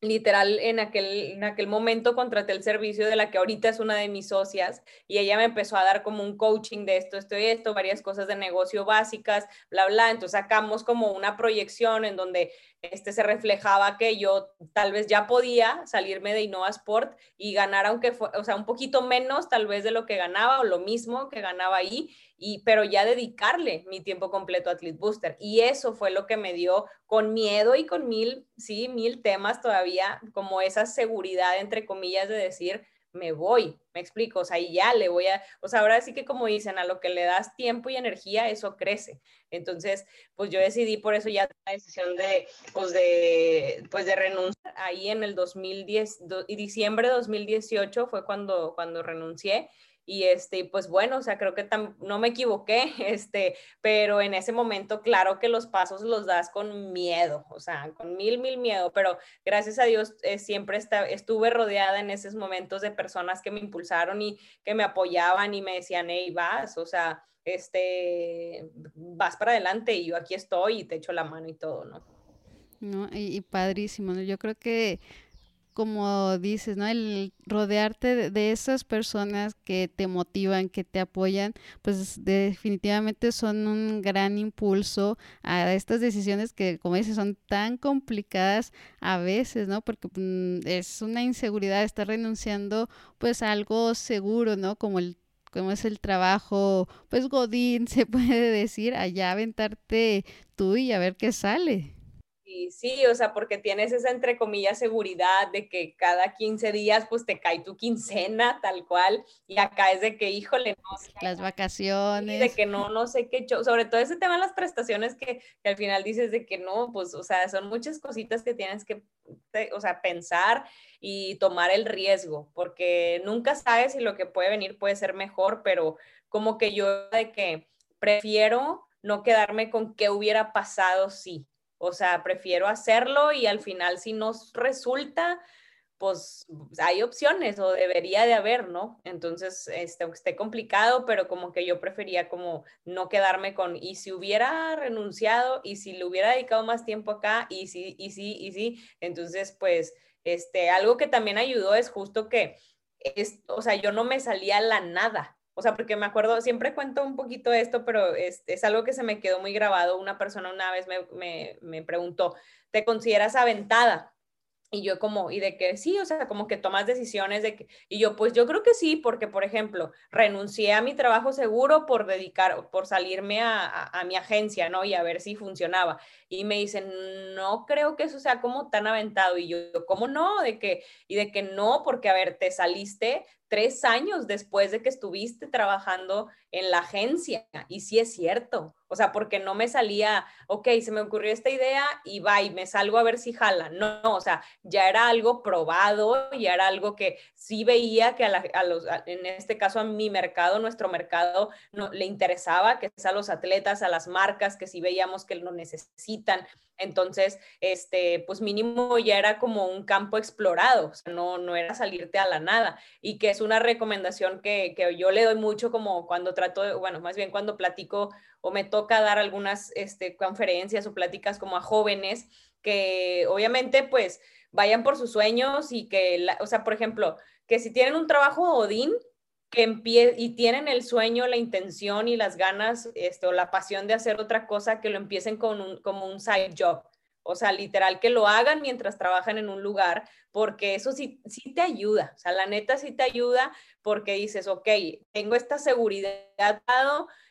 literal en aquel, en aquel momento contraté el servicio de la que ahorita es una de mis socias y ella me empezó a dar como un coaching de esto, esto y esto, varias cosas de negocio básicas, bla, bla. Entonces sacamos como una proyección en donde este se reflejaba que yo tal vez ya podía salirme de Innova Sport y ganar aunque fue, o sea, un poquito menos tal vez de lo que ganaba o lo mismo que ganaba ahí y, pero ya dedicarle mi tiempo completo a Athlete Booster. Y eso fue lo que me dio con miedo y con mil, sí, mil temas todavía, como esa seguridad, entre comillas, de decir, me voy, me explico, o sea, y ya le voy a, o sea, ahora sí que como dicen, a lo que le das tiempo y energía, eso crece. Entonces, pues yo decidí por eso ya la decisión de, pues de, pues de renunciar ahí en el 2010, y diciembre de 2018 fue cuando, cuando renuncié y este, pues bueno, o sea, creo que no me equivoqué, este, pero en ese momento, claro que los pasos los das con miedo, o sea, con mil, mil miedo, pero gracias a Dios eh, siempre estuve rodeada en esos momentos de personas que me impulsaron y que me apoyaban y me decían, hey, vas, o sea, este, vas para adelante y yo aquí estoy y te echo la mano y todo, ¿no? No, y, padrísimo. Yo creo que como dices, ¿no? El rodearte de, esas personas que te motivan, que te apoyan, pues definitivamente son un gran impulso a estas decisiones que, como dices, son tan complicadas a veces, ¿no? Porque mm, es una inseguridad estar renunciando, pues, a algo seguro, ¿no? Como el como es el trabajo, pues Godín se puede decir, allá aventarte tú y a ver qué sale sí, o sea, porque tienes esa entre comillas seguridad de que cada 15 días pues te cae tu quincena tal cual y acá es de que híjole, no sé, las vacaciones. De que no, no sé qué, sobre todo ese tema de las prestaciones que, que, al final dices de que no, pues, o sea, son muchas cositas que tienes que, o sea, pensar y tomar el riesgo, porque nunca sabes si lo que puede venir puede ser mejor, pero como que yo de que prefiero no quedarme con qué hubiera pasado si. O sea, prefiero hacerlo y al final si nos resulta, pues hay opciones o debería de haber, ¿no? Entonces, este, esté complicado, pero como que yo prefería como no quedarme con, y si hubiera renunciado, y si le hubiera dedicado más tiempo acá, y sí, y sí, y sí, entonces, pues, este, algo que también ayudó es justo que, es, o sea, yo no me salía la nada, o sea, porque me acuerdo, siempre cuento un poquito esto, pero es, algo que se me quedó muy grabado. Una persona una vez me, me, me preguntó, ¿te consideras aventada? Y yo como, y de que sí, o sea, como que tomas decisiones de que, y yo pues yo creo que sí, porque por ejemplo, renuncié a mi trabajo seguro por dedicar, por salirme a, a, mi agencia, ¿no? Y a ver si funcionaba. Y me dicen, no creo que eso sea como tan aventado. Y yo, ¿cómo no? De que, y de que no, porque a ver, te saliste tres años después de que estuviste trabajando en la agencia. Y sí es cierto. O sea, porque no me salía, ok, se me ocurrió esta idea y va y me salgo a ver si jala. No, o sea, ya era algo probado, ya era algo que sí veía que a, los, en este caso a mi mercado, nuestro mercado, no, le interesaba, que es a los atletas, a las marcas, que sí veíamos que lo necesitan. Entonces, este, pues mínimo ya era como un campo explorado, no, no era salirte a la nada y que es una recomendación que, que yo le doy mucho como cuando trato, bueno, más bien cuando platico o me toca dar algunas este, conferencias o pláticas como a jóvenes que obviamente pues vayan por sus sueños y que, o sea, por ejemplo, que si tienen un trabajo Odín, que empie y tienen el sueño, la intención y las ganas este, o la pasión de hacer otra cosa, que lo empiecen con un, como un side job. O sea, literal, que lo hagan mientras trabajan en un lugar, porque eso sí, sí te ayuda. O sea, la neta sí te ayuda porque dices, ok, tengo esta seguridad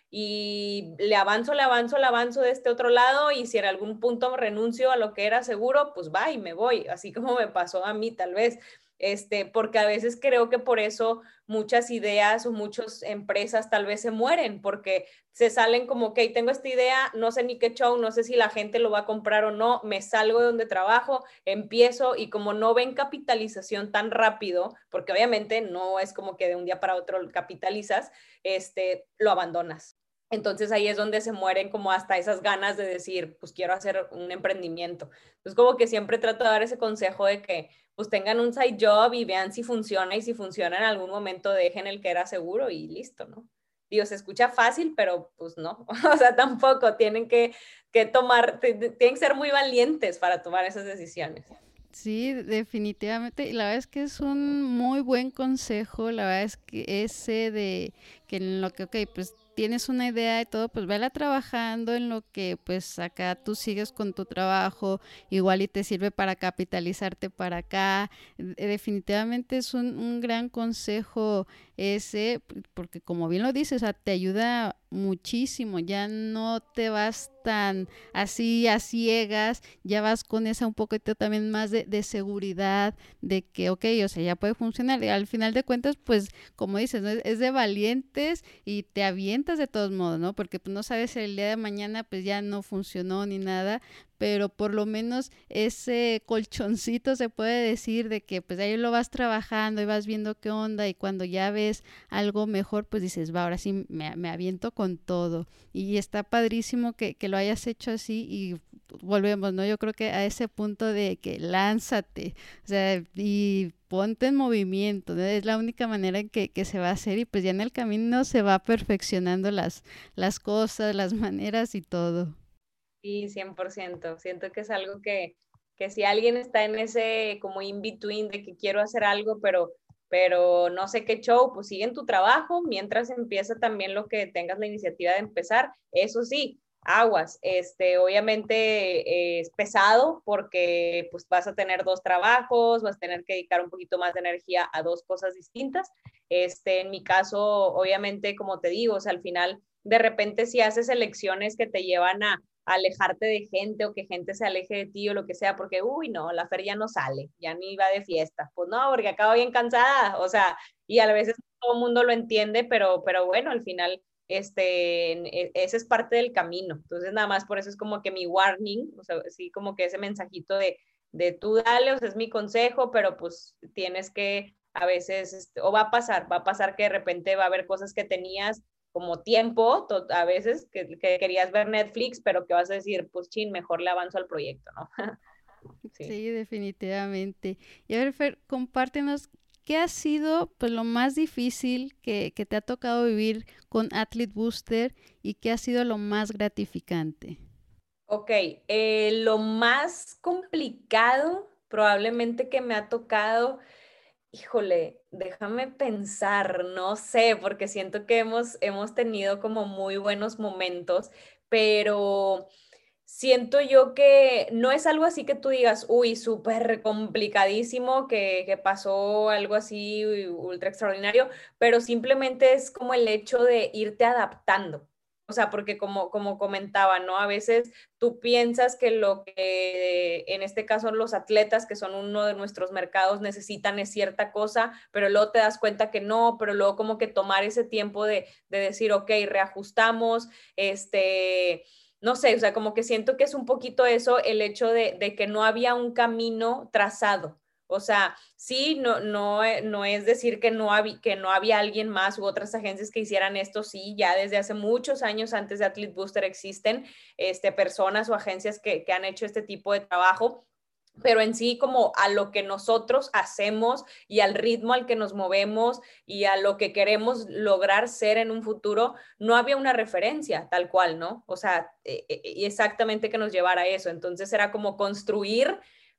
y le avanzo, le avanzo, le avanzo de este otro lado y si en algún punto renuncio a lo que era seguro, pues va y me voy, así como me pasó a mí tal vez este, porque a veces creo que por eso muchas ideas o muchas empresas tal vez se mueren, porque se salen como, ok, tengo esta idea, no sé ni qué show, no sé si la gente lo va a comprar o no, me salgo de donde trabajo, empiezo y como no ven capitalización tan rápido, porque obviamente no es como que de un día para otro capitalizas, este, lo abandonas. Entonces ahí es donde se mueren como hasta esas ganas de decir, pues quiero hacer un emprendimiento. Entonces como que siempre trato de dar ese consejo de que pues tengan un side job y vean si funciona y si funciona en algún momento dejen el que era seguro y listo, ¿no? Digo, se escucha fácil, pero pues no, o sea, tampoco tienen que, que tomar, tienen que ser muy valientes para tomar esas decisiones. Sí, definitivamente. Y la verdad es que es un muy buen consejo. La verdad es que ese de que en lo que, ok, pues tienes una idea y todo, pues vela trabajando en lo que pues acá tú sigues con tu trabajo, igual y te sirve para capitalizarte para acá. Definitivamente es un, un gran consejo ese, porque como bien lo dices, te ayuda muchísimo, ya no te vas tan así a ciegas, ya vas con esa un poquito también más de, de, seguridad, de que, ok, o sea, ya puede funcionar. Y al final de cuentas, pues, como dices, ¿no? es de valientes y te avientas de todos modos, ¿no? Porque pues, no sabes si el día de mañana pues ya no funcionó ni nada, pero por lo menos ese colchoncito se puede decir de que pues ahí lo vas trabajando y vas viendo qué onda y cuando ya ves algo mejor pues dices, va, ahora sí me, me aviento con todo y está padrísimo que, que lo hayas hecho así y volvemos, ¿no? Yo creo que a ese punto de que lánzate, o sea, y ponte en movimiento, ¿no? es la única manera en que, que, se va a hacer y pues ya en el camino se va perfeccionando las, las cosas, las maneras y todo. Sí, 100%. Siento que es algo que, que si alguien está en ese como in-between de que quiero hacer algo, pero, pero no sé qué show, pues sigue en tu trabajo mientras empieza también lo que tengas la iniciativa de empezar. Eso sí, aguas. Este, obviamente es pesado porque pues vas a tener dos trabajos, vas a tener que dedicar un poquito más de energía a dos cosas distintas. Este, en mi caso, obviamente, como te digo, al final, de repente si haces elecciones que te llevan a alejarte de gente o que gente se aleje de ti o lo que sea, porque, uy, no, la feria no sale, ya ni va de fiesta. Pues no, porque acabo bien cansada, o sea, y a veces todo el mundo lo entiende, pero, pero bueno, al final, este, e, ese es parte del camino. Entonces, nada más por eso es como que mi warning, o sea, sí, como que ese mensajito de, de tú dale, o sea, es mi consejo, pero pues tienes que a veces, este, o va a pasar, va a pasar que de repente va a haber cosas que tenías como tiempo, a veces que, querías ver Netflix, pero que vas a decir, pues chin, mejor le avanzo al proyecto, ¿no? sí. definitivamente. Y a ver, Fer, compártenos, ¿qué ha sido pues, lo más difícil que, te ha tocado vivir con Athlete Booster y qué ha sido lo más gratificante? Ok, eh, lo más complicado probablemente que me ha tocado híjole, déjame pensar, no sé, porque siento que hemos, hemos tenido como muy buenos momentos, pero siento yo que no es algo así que tú digas, uy, súper complicadísimo, que, que, pasó algo así ultra extraordinario, pero simplemente es como el hecho de irte adaptando. O sea, porque como, como comentaba, ¿no? A veces tú piensas que lo que en este caso los atletas, que son uno de nuestros mercados, necesitan es cierta cosa, pero luego te das cuenta que no, pero luego como que tomar ese tiempo de, de decir, ok, reajustamos, este no sé, o sea, como que siento que es un poquito eso, el hecho de, de, que no había un camino trazado. O sea, sí, no, no, eh, no es decir que no, había, que no había alguien más u otras agencias que hicieran esto, sí, ya desde hace muchos años antes de Athlete Booster existen este, personas o agencias que, que han hecho este tipo de trabajo, pero en sí como a lo que nosotros hacemos y al ritmo al que nos movemos y a lo que queremos lograr ser en un futuro, no había una referencia tal cual, ¿no? O sea, e, e, y exactamente que nos llevara a eso. Entonces era como construir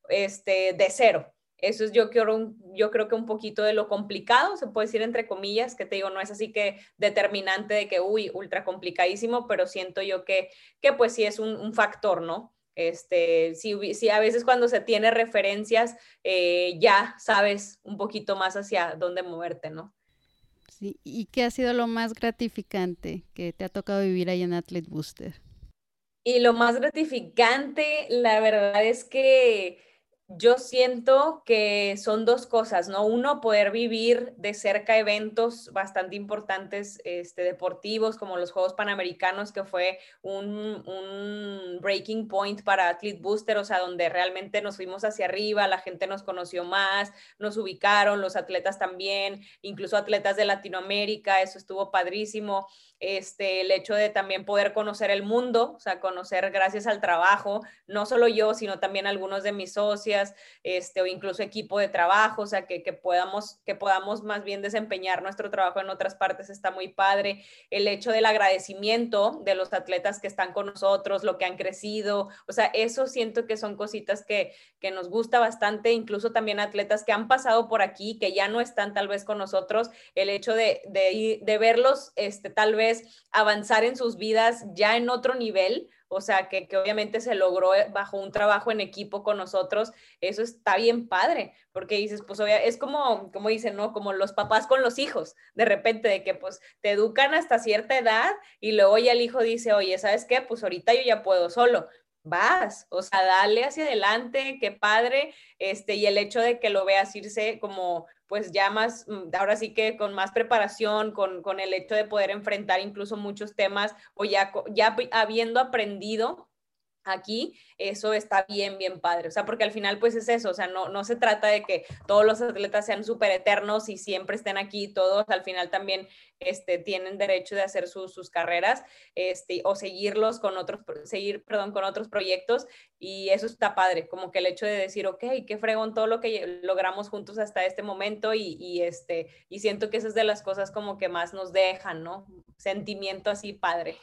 este, de cero. Eso es yo creo, yo creo que un poquito de lo complicado, se puede decir entre comillas, que te digo, no es así que determinante de que, uy, ultra complicadísimo, pero siento yo que, que pues sí es un, factor, ¿no? Este, si, si, a veces cuando se tiene referencias, eh, ya sabes un poquito más hacia dónde moverte, ¿no? Sí, ¿y qué ha sido lo más gratificante que te ha tocado vivir ahí en Athlete Booster? Y lo más gratificante, la verdad es que yo siento que son dos cosas, ¿no? Uno, poder vivir de cerca eventos bastante importantes este, deportivos como los Juegos Panamericanos, que fue un, un, breaking point para Athlete Booster, o sea, donde realmente nos fuimos hacia arriba, la gente nos conoció más, nos ubicaron, los atletas también, incluso atletas de Latinoamérica, eso estuvo padrísimo. Este, el hecho de también poder conocer el mundo, o sea, conocer gracias al trabajo, no solo yo, sino también algunos de mis socios este, o incluso equipo de trabajo, o sea, que, que, podamos, que podamos más bien desempeñar nuestro trabajo en otras partes está muy padre. El hecho del agradecimiento de los atletas que están con nosotros, lo que han crecido, o sea, eso siento que son cositas que, que nos gusta bastante, incluso también atletas que han pasado por aquí, que ya no están tal vez con nosotros, el hecho de, de, de verlos este, tal vez avanzar en sus vidas ya en otro nivel, o sea, que, que, obviamente se logró eh, bajo un trabajo en equipo con nosotros, eso está bien padre, porque dices, pues es como, como dicen, ¿no? Como los papás con los hijos, de repente, de que pues te educan hasta cierta edad y luego ya el hijo dice, oye, ¿sabes qué? Pues ahorita yo ya puedo solo, vas, o sea, dale hacia adelante, qué padre, este, y el hecho de que lo veas irse como, pues ya más, mm, ahora sí que con más preparación, con, con el hecho de poder enfrentar incluso muchos temas o ya, ya habiendo aprendido aquí, eso está bien, bien padre. O sea, porque al final pues es eso, o sea, no, no se trata de que todos los atletas sean súper eternos y siempre estén aquí, todos al final también este, tienen derecho de hacer sus carreras este, o seguirlos con otros, seguir, perdón, con otros proyectos y eso está padre, como que el hecho de decir, ok, qué fregón todo lo que logramos juntos hasta este momento y, y este, y siento que esas es de las cosas como que más nos dejan, ¿no? Sentimiento así padre.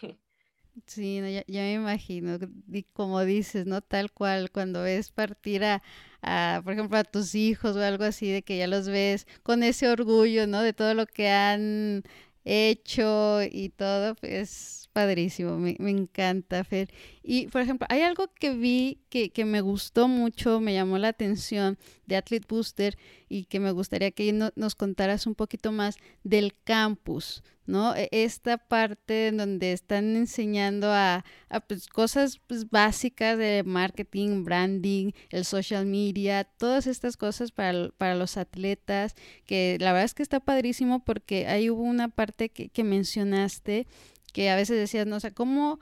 Sí, ya, me imagino, y como dices, ¿no? Tal cual, cuando ves partir a, a, por ejemplo, a tus hijos o algo así, de que ya los ves con ese orgullo, ¿no? De todo lo que han hecho y todo, pues padrísimo, me, me, encanta, Fer. Y, por ejemplo, hay algo que vi que, que, me gustó mucho, me llamó la atención de Athlete Booster y que me gustaría que nos contaras un poquito más del campus, ¿no? E, esta parte en donde están enseñando a, pues, cosas pues, básicas de marketing, branding, el social media, todas estas cosas para, para, los atletas, que la verdad es que está padrísimo porque ahí hubo una parte que, que mencionaste que a veces decías, no o sea, ¿cómo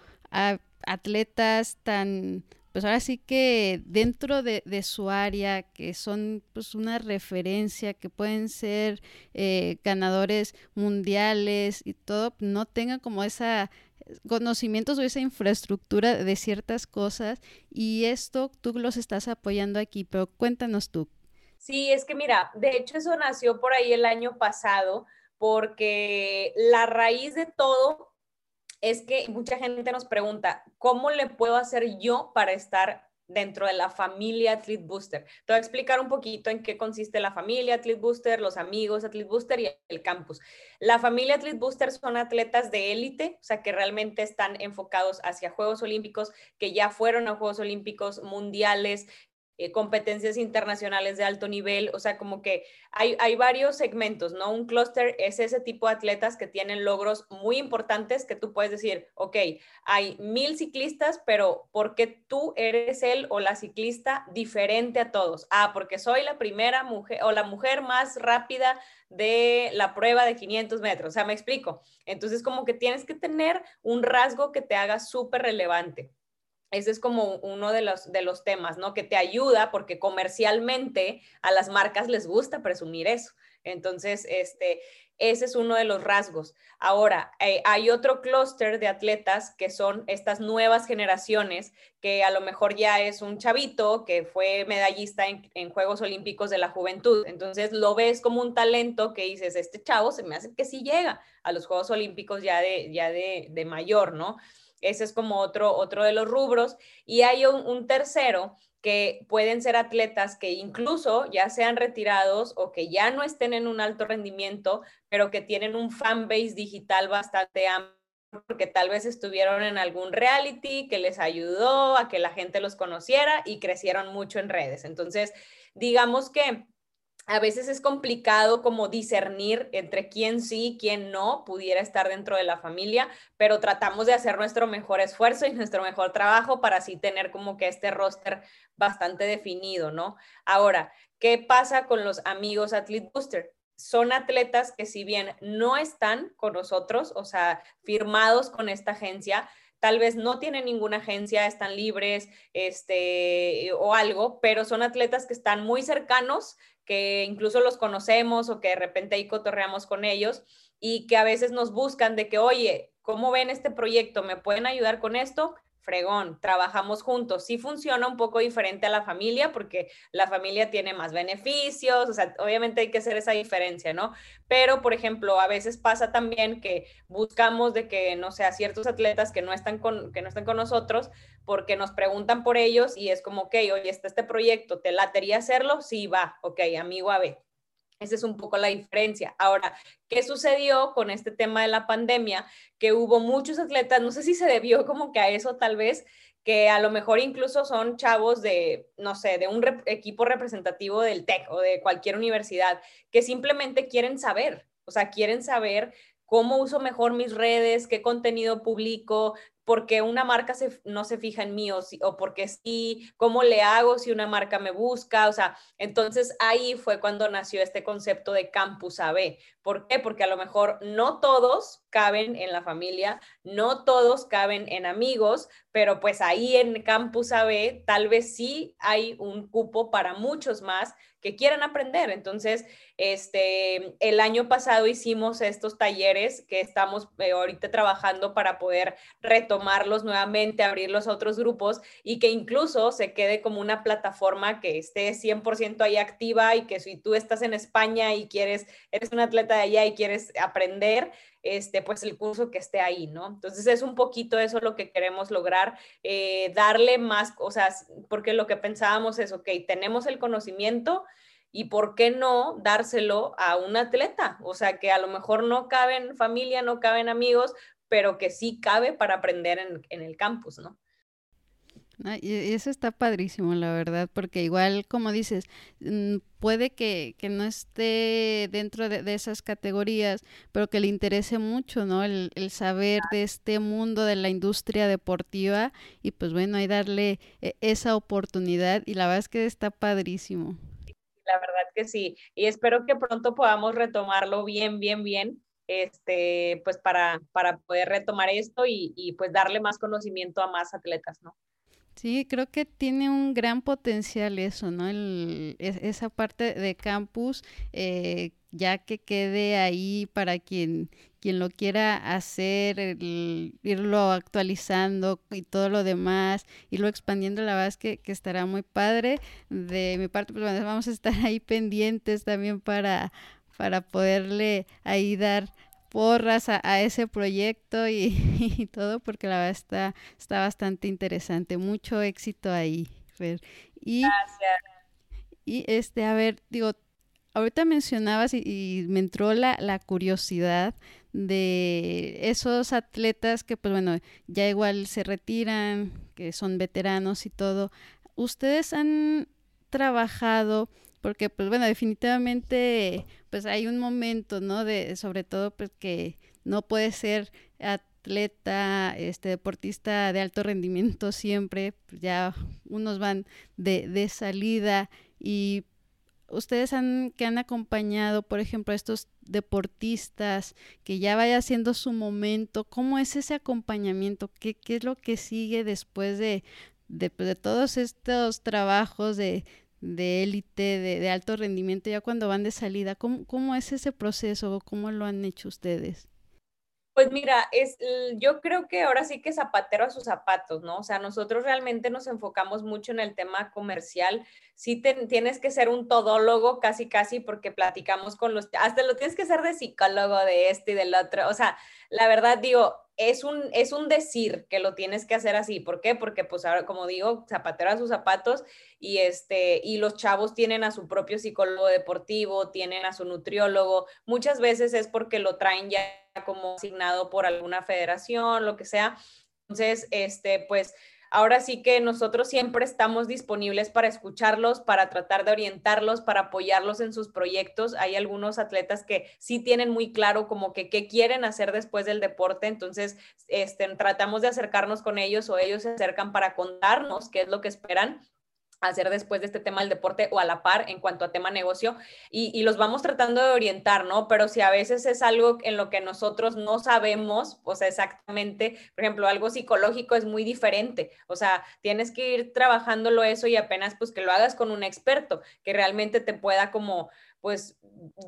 atletas tan pues ahora sí que dentro de, su área, que son pues una referencia, que pueden ser eh, ganadores mundiales y todo, no tengan como esa conocimientos o esa infraestructura de ciertas cosas y esto tú los estás apoyando aquí, pero cuéntanos tú. Sí, es que mira, de hecho eso nació por ahí el año pasado porque la raíz de todo es que mucha gente nos pregunta, ¿cómo le puedo hacer yo para estar dentro de la familia Athlete Booster? Te voy a explicar un poquito en qué consiste la familia Athlete Booster, los amigos Athlete Booster y el campus. La familia Athlete Booster son atletas de élite, o sea, que realmente están enfocados hacia Juegos Olímpicos, que ya fueron a Juegos Olímpicos mundiales, eh, competencias internacionales de alto nivel, o sea, como que hay, hay varios segmentos, ¿no? Un clúster es ese tipo de atletas que tienen logros muy importantes que tú puedes decir, ok, hay mil ciclistas, pero ¿por qué tú eres él o la ciclista diferente a todos? Ah, porque soy la primera mujer o la mujer más rápida de la prueba de 500 metros, o sea, me explico. Entonces, como que tienes que tener un rasgo que te haga súper relevante. Ese es como uno de los, de los temas, ¿no? Que te ayuda porque comercialmente a las marcas les gusta presumir eso. Entonces, este, ese es uno de los rasgos. Ahora, eh, hay otro clúster de atletas que son estas nuevas generaciones, que a lo mejor ya es un chavito que fue medallista en, en, Juegos Olímpicos de la Juventud. Entonces, lo ves como un talento que dices, este chavo se me hace que sí llega a los Juegos Olímpicos ya de, ya de, de mayor, ¿no? Ese es como otro, otro de los rubros. Y hay un, tercero que pueden ser atletas que incluso ya sean retirados o que ya no estén en un alto rendimiento, pero que tienen un fan base digital bastante amplio porque tal vez estuvieron en algún reality que les ayudó a que la gente los conociera y crecieron mucho en redes. Entonces, digamos que a veces es complicado como discernir entre quién sí, quién no pudiera estar dentro de la familia, pero tratamos de hacer nuestro mejor esfuerzo y nuestro mejor trabajo para así tener como que este roster bastante definido, ¿no? Ahora, ¿qué pasa con los amigos Athlete Booster? Son atletas que si bien no están con nosotros, o sea, firmados con esta agencia, tal vez no tienen ninguna agencia, están libres, este, o algo, pero son atletas que están muy cercanos, que incluso los conocemos o que de repente ahí cotorreamos con ellos y que a veces nos buscan de que, oye, ¿cómo ven este proyecto? ¿Me pueden ayudar con esto? Fregón, trabajamos juntos. Sí funciona un poco diferente a la familia porque la familia tiene más beneficios, o sea, obviamente hay que hacer esa diferencia, ¿no? Pero, por ejemplo, a veces pasa también que buscamos de que, no sé, ciertos atletas que no están con, que no con nosotros porque nos preguntan por ellos y es como, ok, oye, está este proyecto, ¿te latería hacerlo? Sí, va, ok, amigo A, B. Esa es un poco la diferencia. Ahora, ¿qué sucedió con este tema de la pandemia? Que hubo muchos atletas, no sé si se debió como que a eso tal vez, que a lo mejor incluso son chavos de, no sé, de un equipo representativo del TEC o de cualquier universidad, que simplemente quieren saber, o sea, quieren saber cómo uso mejor mis redes, qué contenido publico, porque una marca no se fija en mí o, o porque sí, cómo le hago si una marca me busca, o sea, entonces ahí fue cuando nació este concepto de Campus AB. ¿Por qué? Porque a lo mejor no todos caben en la familia, no todos caben en amigos, pero pues ahí en Campus AB tal vez sí hay un cupo para muchos más que quieran aprender. Entonces, este, el año pasado hicimos estos talleres que estamos eh, ahorita trabajando para poder retomarlos nuevamente, abrirlos a otros grupos y que incluso se quede como una plataforma que esté 100% ahí activa y que si tú estás en España y quieres, eres un atleta de allá y quieres aprender, este, pues el curso que esté ahí, ¿no? Entonces es un poquito eso lo que queremos lograr, eh, darle más cosas, porque lo que pensábamos es, ok, tenemos el conocimiento y por qué no dárselo a un atleta, o sea, que a lo mejor no caben familia, no caben amigos, pero que sí cabe para aprender en, en el campus, ¿no? Y eso está padrísimo, la verdad, porque igual, como dices, mm, puede que, no esté dentro de, esas categorías, pero que le interese mucho, ¿no? El, saber de este mundo de la industria deportiva y pues bueno, hay darle eh, esa oportunidad y la verdad es que está padrísimo. La verdad que sí, y espero que pronto podamos retomarlo bien, bien, bien este, pues para, para poder retomar esto y, y, pues darle más conocimiento a más atletas, ¿no? Sí, creo que tiene un gran potencial eso, ¿no? El, esa parte de campus, eh, ya que quede ahí para quien, quien lo quiera hacer, irlo actualizando y todo lo demás, irlo expandiendo, la verdad es que, estará muy padre. De mi parte, pues vamos a estar ahí pendientes también para, para poderle ahí dar porras a, ese proyecto y, todo, porque la verdad está, está bastante interesante. Mucho éxito ahí. Y, Gracias. Y este, a ver, digo, ahorita mencionabas y, me entró la, la, curiosidad de esos atletas que, pues bueno, ya igual se retiran, que son veteranos y todo. ¿Ustedes han trabajado porque pues bueno, definitivamente pues hay un momento, ¿no? De sobre todo pues que no puede ser atleta, este deportista de alto rendimiento siempre, pues, ya unos van de, de salida y ustedes han que han acompañado, por ejemplo, a estos deportistas que ya vaya haciendo su momento, ¿cómo es ese acompañamiento? ¿Qué, qué es lo que sigue después de, de, de todos estos trabajos de, de élite, de, alto rendimiento, ya cuando van de salida, ¿cómo, ¿cómo es ese proceso? ¿Cómo lo han hecho ustedes? Pues mira, es, yo creo que ahora sí que zapatero a sus zapatos, ¿no? O sea, nosotros realmente nos enfocamos mucho en el tema comercial. Sí tienes que ser un todólogo casi, casi, porque platicamos con los, hasta lo tienes que ser de psicólogo de este y del otro. O sea, la verdad digo, es un, es un decir que lo tienes que hacer así. ¿Por qué? Porque pues ahora, como digo, zapatero a sus zapatos y, este, y los chavos tienen a su propio psicólogo deportivo, tienen a su nutriólogo. Muchas veces es porque lo traen ya como asignado por alguna federación, lo que sea. Entonces, este, pues ahora sí que nosotros siempre estamos disponibles para escucharlos, para tratar de orientarlos, para apoyarlos en sus proyectos. Hay algunos atletas que sí tienen muy claro como que qué quieren hacer después del deporte, entonces este, tratamos de acercarnos con ellos o ellos se acercan para contarnos qué es lo que esperan hacer después de este tema del deporte o a la par en cuanto a tema negocio y, los vamos tratando de orientar, ¿no? Pero si a veces es algo en lo que nosotros no sabemos, o sea, exactamente, por ejemplo, algo psicológico es muy diferente, o sea, tienes que ir trabajándolo eso y apenas pues que lo hagas con un experto que realmente te pueda como pues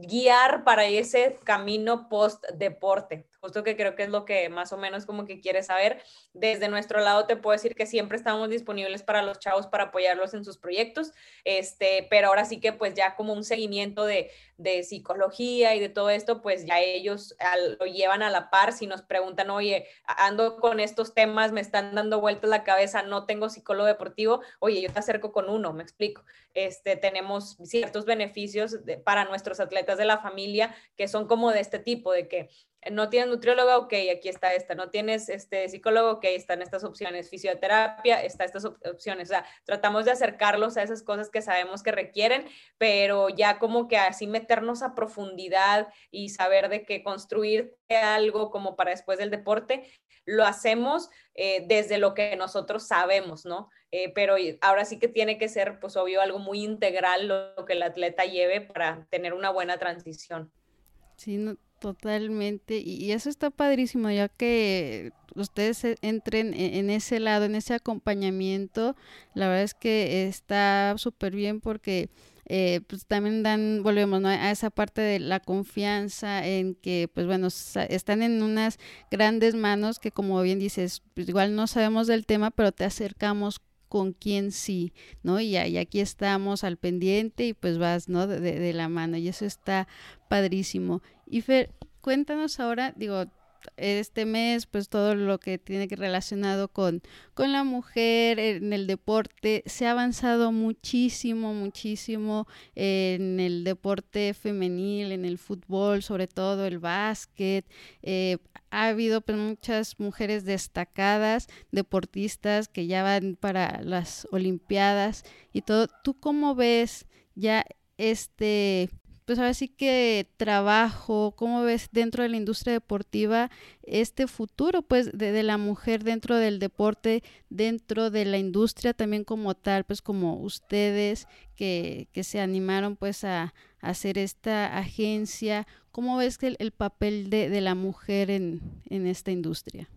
guiar para ese camino post deporte justo que creo que es lo que más o menos como que quieres saber. Desde nuestro lado te puedo decir que siempre estamos disponibles para los chavos para apoyarlos en sus proyectos, este, pero ahora sí que pues ya como un seguimiento de, de psicología y de todo esto, pues ya ellos lo llevan a la par si nos preguntan, oye, ando con estos temas, me están dando vueltas la cabeza, no tengo psicólogo deportivo, oye, yo te acerco con uno, me explico. Este, tenemos ciertos beneficios para nuestros atletas de la familia que son como de este tipo, de que no tienes nutriólogo, ok, aquí está esta, no tienes este psicólogo, ok, están estas opciones, fisioterapia, está estas opciones, o sea, tratamos de acercarlos a esas cosas que sabemos que requieren, pero ya como que así meternos a profundidad y saber de qué construir algo como para después del deporte, lo hacemos eh, desde lo que nosotros sabemos, ¿no? Eh, pero ahora sí que tiene que ser, pues obvio, algo muy integral lo, que el atleta lleve para tener una buena transición. Sí, no, Totalmente, y eso está padrísimo, ya que ustedes entren e-, en ese lado, en ese acompañamiento, la verdad es que está súper bien porque eh, pues también dan, volvemos a esa parte de la confianza en que, pues bueno, están en unas grandes manos que como bien dices, pues igual no sabemos del tema, pero te acercamos con quién sí, ¿no? Y, y, aquí estamos al pendiente y pues vas, ¿no? De, la mano y eso está padrísimo. Y Fer, cuéntanos ahora, digo, este mes, pues todo lo que tiene que relacionado con, con la mujer en el deporte, se ha avanzado muchísimo, muchísimo en el deporte femenil, en el fútbol, sobre todo el básquet. Eh, ha habido pues, muchas mujeres destacadas, deportistas que ya van para las Olimpiadas y todo. ¿Tú cómo ves ya este pues ahora sí que trabajo, cómo ves dentro de la industria deportiva este futuro pues de, la mujer dentro del deporte, dentro de la industria también como tal, pues como ustedes que, que se animaron pues a, hacer esta agencia, ¿cómo ves el, el papel de, de la mujer en, en esta industria?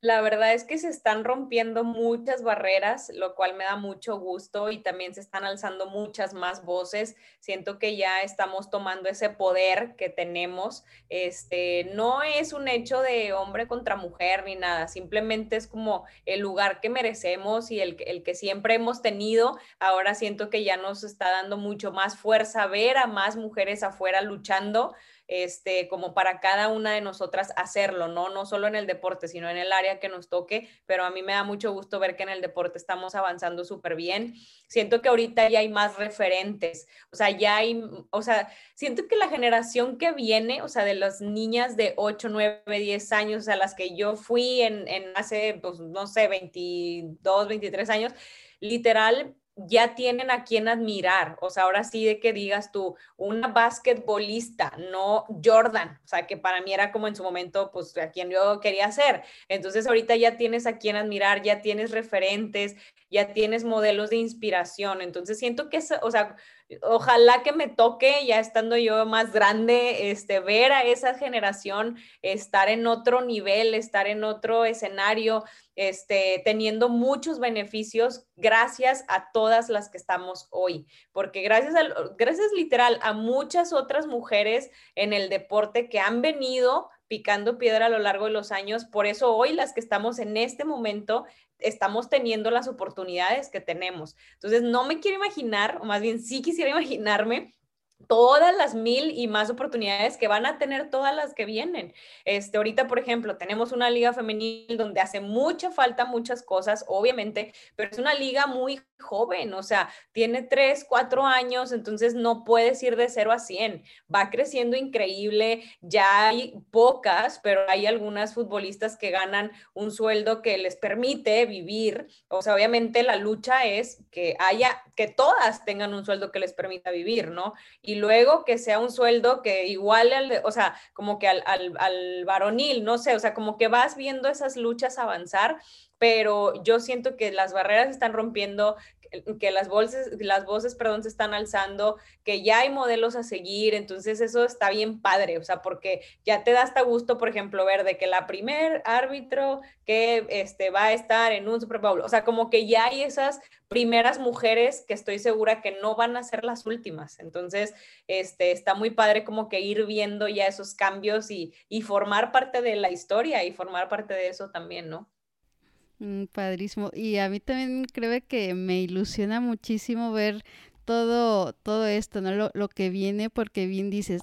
La verdad es que se están rompiendo muchas barreras, lo cual me da mucho gusto y también se están alzando muchas más voces. Siento que ya estamos tomando ese poder que tenemos. Este, no es un hecho de hombre contra mujer ni nada, simplemente es como el lugar que merecemos y el, el que siempre hemos tenido. Ahora siento que ya nos está dando mucho más fuerza ver a más mujeres afuera luchando este, como para cada una de nosotras hacerlo, ¿no? No solo en el deporte, sino en el área que nos toque, pero a mí me da mucho gusto ver que en el deporte estamos avanzando súper bien. Siento que ahorita ya hay más referentes, o sea, ya hay, o sea, siento que la generación que viene, o sea, de las niñas de 8, 9, 10 años, sea, las que yo fui en, en hace, pues, no sé, 22, 23 años, literal, ya tienen a quien admirar. O sea, ahora sí de que digas tú, una basquetbolista, no Jordan. O sea, que para mí era como en su momento, pues a quien yo quería ser. Entonces, ahorita ya tienes a quien admirar, ya tienes referentes, ya tienes modelos de inspiración. Entonces, siento que, o sea, ojalá que me toque, ya estando yo más grande, este, ver a esa generación estar en otro nivel, estar en otro escenario, este, teniendo muchos beneficios gracias a todas las que estamos hoy, porque gracias, gracias literal a muchas otras mujeres en el deporte que han venido picando piedra a lo largo de los años. Por eso hoy las que estamos en este momento estamos teniendo las oportunidades que tenemos. Entonces, no me quiero imaginar, o más bien sí quisiera imaginarme todas las mil y más oportunidades que van a tener todas las que vienen. Este, ahorita, por ejemplo, tenemos una liga femenil donde hace mucha falta muchas cosas, obviamente, pero es una liga muy joven, o sea, tiene tres, cuatro años, entonces no puedes ir de cero a 100. Va creciendo increíble, ya hay pocas, pero hay algunas futbolistas que ganan un sueldo que les permite vivir. O sea, obviamente la lucha es que haya, que todas tengan un sueldo que les permita vivir, ¿no? Y luego que sea un sueldo que iguale al, o sea, como que al, al, al varonil, no sé, o sea, como que vas viendo esas luchas avanzar pero yo siento que las barreras están rompiendo, que las voces, las voces, perdón, se están alzando, que ya hay modelos a seguir, entonces eso está bien padre, o sea, porque ya te da hasta gusto, por ejemplo, ver de que la primer árbitro que este, va a estar en un Super Bowl, o sea, como que ya hay esas primeras mujeres que estoy segura que no van a ser las últimas, entonces, este, está muy padre como que ir viendo ya esos cambios y formar parte de la historia y formar parte de eso también, ¿no? Mm, padrísimo. Y a mí también creo que me ilusiona muchísimo ver todo, todo esto, ¿no? Lo, lo que viene, porque bien dices,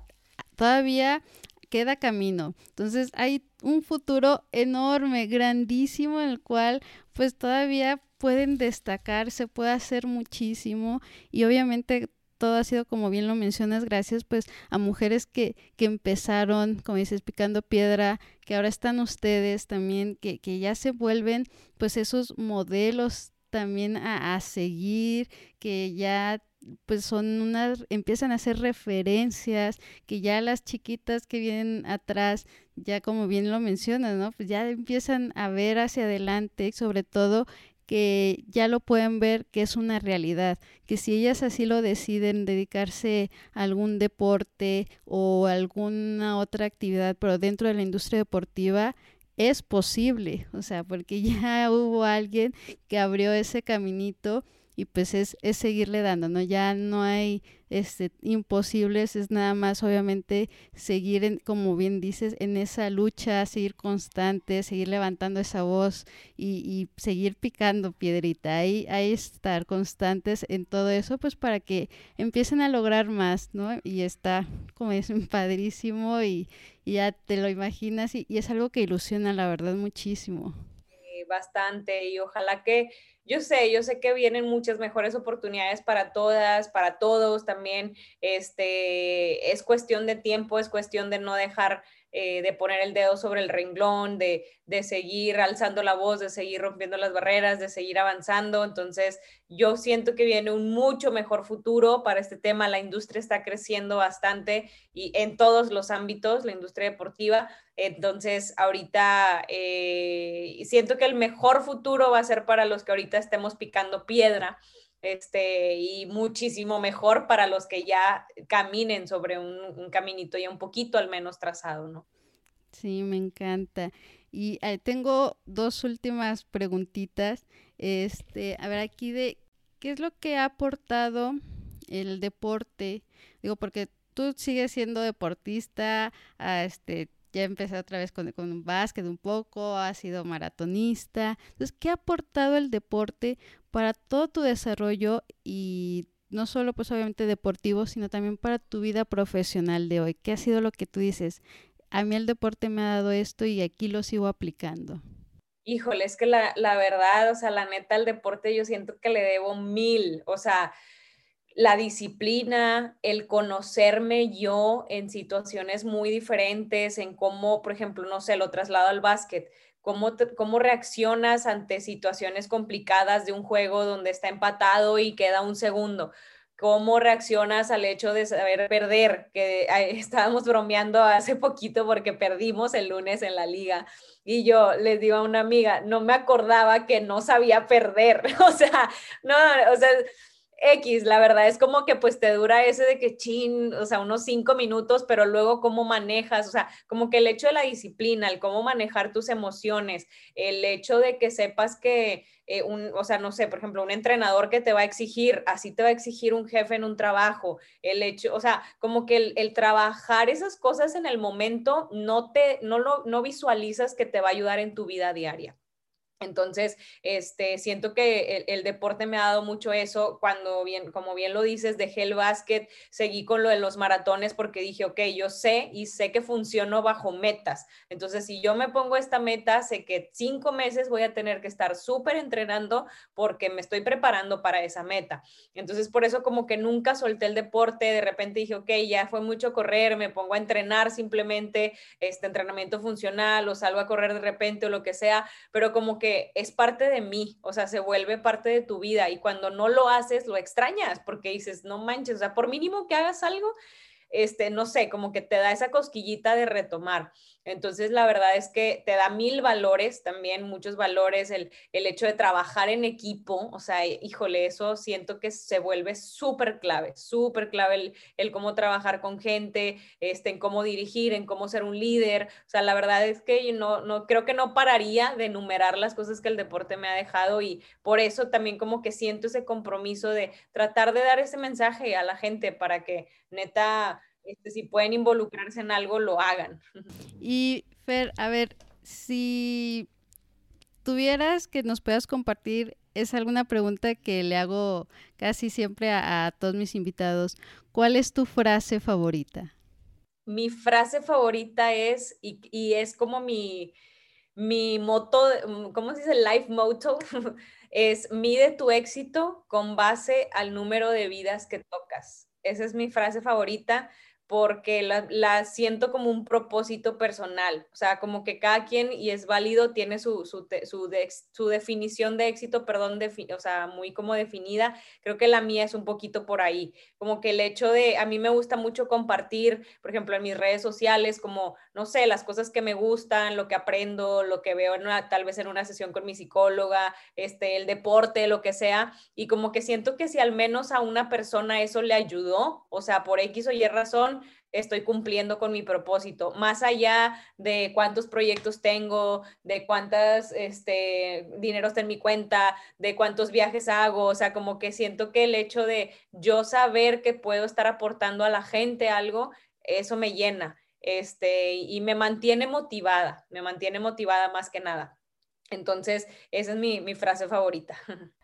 todavía queda camino. Entonces hay un futuro enorme, grandísimo, en el cual pues todavía pueden destacar, se puede hacer muchísimo y obviamente todo ha sido, como bien lo mencionas, gracias pues a mujeres que, que empezaron, como dices, picando piedra, que ahora están ustedes también, que, que ya se vuelven pues esos modelos también a, a seguir, que ya pues son unas, empiezan a hacer referencias, que ya las chiquitas que vienen atrás, ya como bien lo mencionas, ¿no? Pues ya empiezan a ver hacia adelante, sobre todo que ya lo pueden ver que es una realidad, que si ellas así lo deciden dedicarse a algún deporte o alguna otra actividad, pero dentro de la industria deportiva, es posible, o sea, porque ya hubo alguien que abrió ese caminito y pues es, es seguirle dando, ¿no? Ya no hay este, imposibles, es nada más obviamente seguir, en, como bien dices, en esa lucha, seguir constante, seguir levantando esa voz y, y seguir picando piedrita, ahí, ahí estar constantes en todo eso, pues para que empiecen a lograr más, ¿no? Y está, como dicen, padrísimo y, y ya te lo imaginas y, y es algo que ilusiona, la verdad, muchísimo. Bastante y ojalá que yo sé, yo sé que vienen muchas mejores oportunidades para todas, para todos también. Este, es cuestión de tiempo, es cuestión de no dejar eh, de poner el dedo sobre el renglón, de, de, seguir alzando la voz, de seguir rompiendo las barreras, de seguir avanzando. Entonces, yo siento que viene un mucho mejor futuro para este tema. La industria está creciendo bastante y en todos los ámbitos, la industria deportiva. Entonces, ahorita eh, siento que el mejor futuro va a ser para los que ahorita estemos picando piedra este, y muchísimo mejor para los que ya caminen sobre un, caminito ya un poquito al menos trazado, ¿no? Sí, me encanta. Y eh, tengo dos últimas preguntitas. Este, a ver, aquí de qué es lo que ha aportado el deporte. Digo, porque tú sigues siendo deportista, a este, ya empecé otra vez con, con básquet un poco, has sido maratonista. Entonces, ¿qué ha aportado el deporte para todo tu desarrollo y no solo pues obviamente deportivo, sino también para tu vida profesional de hoy? ¿Qué ha sido lo que tú dices? A mí el deporte me ha dado esto y aquí lo sigo aplicando. Híjole, es que la, la verdad, o sea, la neta, el deporte yo siento que le debo mil, o sea, la disciplina, el conocerme yo en situaciones muy diferentes, en cómo, por ejemplo, no sé, lo traslado al básquet, cómo, cómo reaccionas ante situaciones complicadas de un juego donde está empatado y queda un segundo. ¿Cómo reaccionas al hecho de saber perder? Que estábamos bromeando hace poquito porque perdimos el lunes en la liga. Y yo les digo a una amiga, no me acordaba que no sabía perder. O sea, no, o sea, X, la verdad es como que pues te dura ese de que chin, o sea, unos cinco minutos, pero luego cómo manejas, o sea, como que el hecho de la disciplina, el cómo manejar tus emociones, el hecho de que sepas que, eh, un, o sea, no sé, por ejemplo, un entrenador que te va a exigir, así te va a exigir un jefe en un trabajo, el hecho, o sea, como que el, el trabajar esas cosas en el momento no te, no lo, no visualizas que te va a ayudar en tu vida diaria. Entonces, este, siento que el, deporte me ha dado mucho eso. Cuando bien, como bien lo dices, dejé el básquet, seguí con lo de los maratones porque dije, ok, yo sé y sé que funciono bajo metas. Entonces, si yo me pongo esta meta, sé que cinco meses voy a tener que estar súper entrenando porque me estoy preparando para esa meta. Entonces, por eso como que nunca solté el deporte. De repente dije, ok, ya fue mucho correr, me pongo a entrenar simplemente este entrenamiento funcional o salgo a correr de repente o lo que sea, pero como que es parte de mí, o sea, se vuelve parte de tu vida y cuando no lo haces, lo extrañas porque dices, no manches, o sea, por mínimo que hagas algo, este, no sé, como que te da esa cosquillita de retomar. Entonces, la verdad es que te da mil valores también, muchos valores, el, el hecho de trabajar en equipo, o sea, híjole, eso siento que se vuelve súper clave, súper clave el, el, cómo trabajar con gente, este, en cómo dirigir, en cómo ser un líder. O sea, la verdad es que no, no creo que no pararía de enumerar las cosas que el deporte me ha dejado y por eso también como que siento ese compromiso de tratar de dar ese mensaje a la gente para que neta este, si pueden involucrarse en algo, lo hagan. Y Fer, a ver, si tuvieras que nos puedas compartir, es alguna pregunta que le hago casi siempre a, todos mis invitados. ¿Cuál es tu frase favorita? Mi frase favorita es, y, es como mi, mi moto, ¿cómo se dice? Life motto, es mide tu éxito con base al número de vidas que tocas. Esa es mi frase favorita porque la, siento como un propósito personal, o sea, como que cada quien, y es válido, tiene su, su, su, definición de éxito, perdón, o sea, muy como definida, creo que la mía es un poquito por ahí, como que el hecho de, a mí me gusta mucho compartir, por ejemplo, en mis redes sociales, como, no sé, las cosas que me gustan, lo que aprendo, lo que veo en tal vez en una sesión con mi psicóloga, este, el deporte, lo que sea, y como que siento que si al menos a una persona eso le ayudó, o sea, por X o Y razón, estoy cumpliendo con mi propósito, más allá de cuántos proyectos tengo, de cuántas este, dinero está en mi cuenta, de cuántos viajes hago, o sea, como que siento que el hecho de yo saber que puedo estar aportando a la gente algo, eso me llena, este, y me mantiene motivada, me mantiene motivada más que nada. Entonces, esa es mi, mi frase favorita.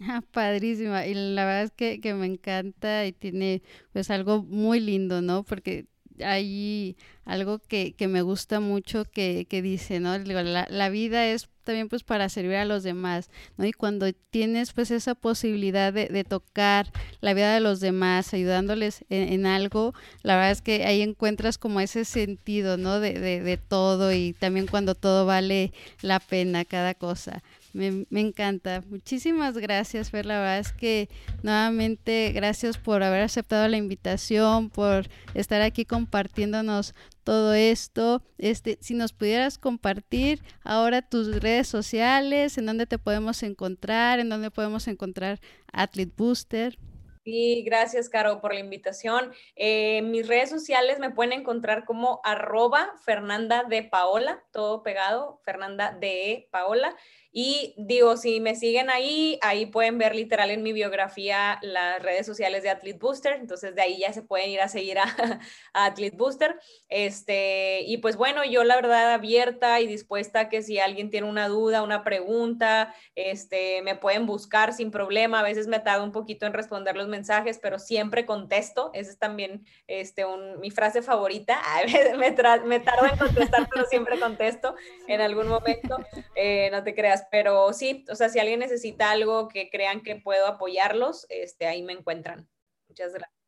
Padrísima. Y la verdad es que, que me encanta y tiene pues algo muy lindo, ¿no? Porque hay algo que, que me gusta mucho que, que dice, ¿no? La, la, vida es también pues para servir a los demás, ¿no? Y cuando tienes pues esa posibilidad de, de tocar la vida de los demás, ayudándoles en, en, algo, la verdad es que ahí encuentras como ese sentido, ¿no? De, de, de todo y también cuando todo vale la pena, cada cosa. Me, encanta. Muchísimas gracias, Fer. La verdad es que nuevamente gracias por haber aceptado la invitación, por estar aquí compartiéndonos todo esto. Este, si nos pudieras compartir ahora tus redes sociales, en dónde te podemos encontrar, en dónde podemos encontrar Athlete Booster. Sí, gracias, Caro, por la invitación. Eh, mis redes sociales me pueden encontrar como arroba Fernanda de Paola, todo pegado, Fernanda de Paola. Y digo, si me siguen ahí, ahí pueden ver literal en mi biografía las redes sociales de Athlete Booster, entonces de ahí ya se pueden ir a seguir a, Athlete Booster. Este, y pues bueno, yo la verdad abierta y dispuesta a que si alguien tiene una duda, una pregunta, este, me pueden buscar sin problema. A veces me tardo un poquito en responder los mensajes, pero siempre contesto. Esa es también este, un, mi frase favorita. A veces me, me tardo en contestar, pero siempre contesto en algún momento. Eh, no te creas pero sí, o sea, si alguien necesita algo que crean que puedo apoyarlos, este, ahí me encuentran. Muchas gracias.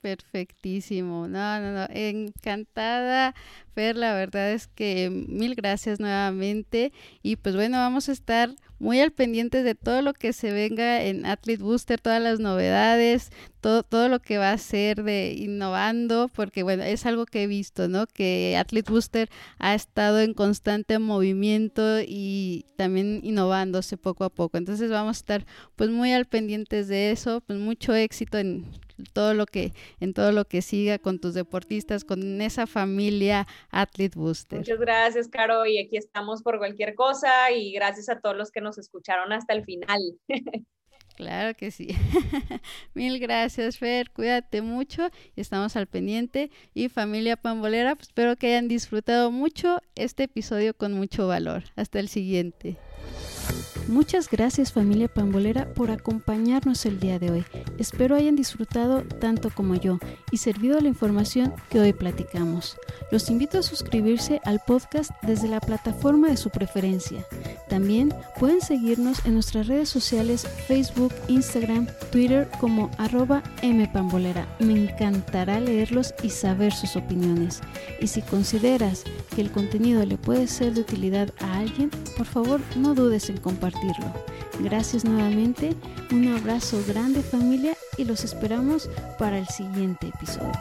Perfectísimo. No, no, no. Encantada, Fer. La verdad es que mil gracias nuevamente. Y pues bueno, vamos a estar muy al pendiente de todo lo que se venga en Athlete Booster, todas las novedades, todo, todo lo que va a ser de innovando, porque bueno, es algo que he visto, ¿no? Que Athlete Booster ha estado en constante movimiento y también innovándose poco a poco. Entonces vamos a estar pues muy al pendientes de eso, pues mucho éxito en todo lo que en todo lo que siga con tus deportistas, con esa familia Athlete Booster. Muchas gracias, Caro, y aquí estamos por cualquier cosa y gracias a todos los que nos escucharon hasta el final. Claro que sí. Mil gracias, Fer. Cuídate mucho. Estamos al pendiente. Y familia Pambolera, pues espero que hayan disfrutado mucho este episodio con mucho valor. Hasta el siguiente. Muchas gracias familia pambolera por acompañarnos el día de hoy. Espero hayan disfrutado tanto como yo y servido la información que hoy platicamos. Los invito a suscribirse al podcast desde la plataforma de su preferencia. También pueden seguirnos en nuestras redes sociales Facebook, Instagram, Twitter como arroba mpambolera. Me encantará leerlos y saber sus opiniones. Y si consideras que el contenido le puede ser de utilidad a alguien, por favor no dudes en Gracias nuevamente, un abrazo grande familia y los esperamos para el siguiente episodio.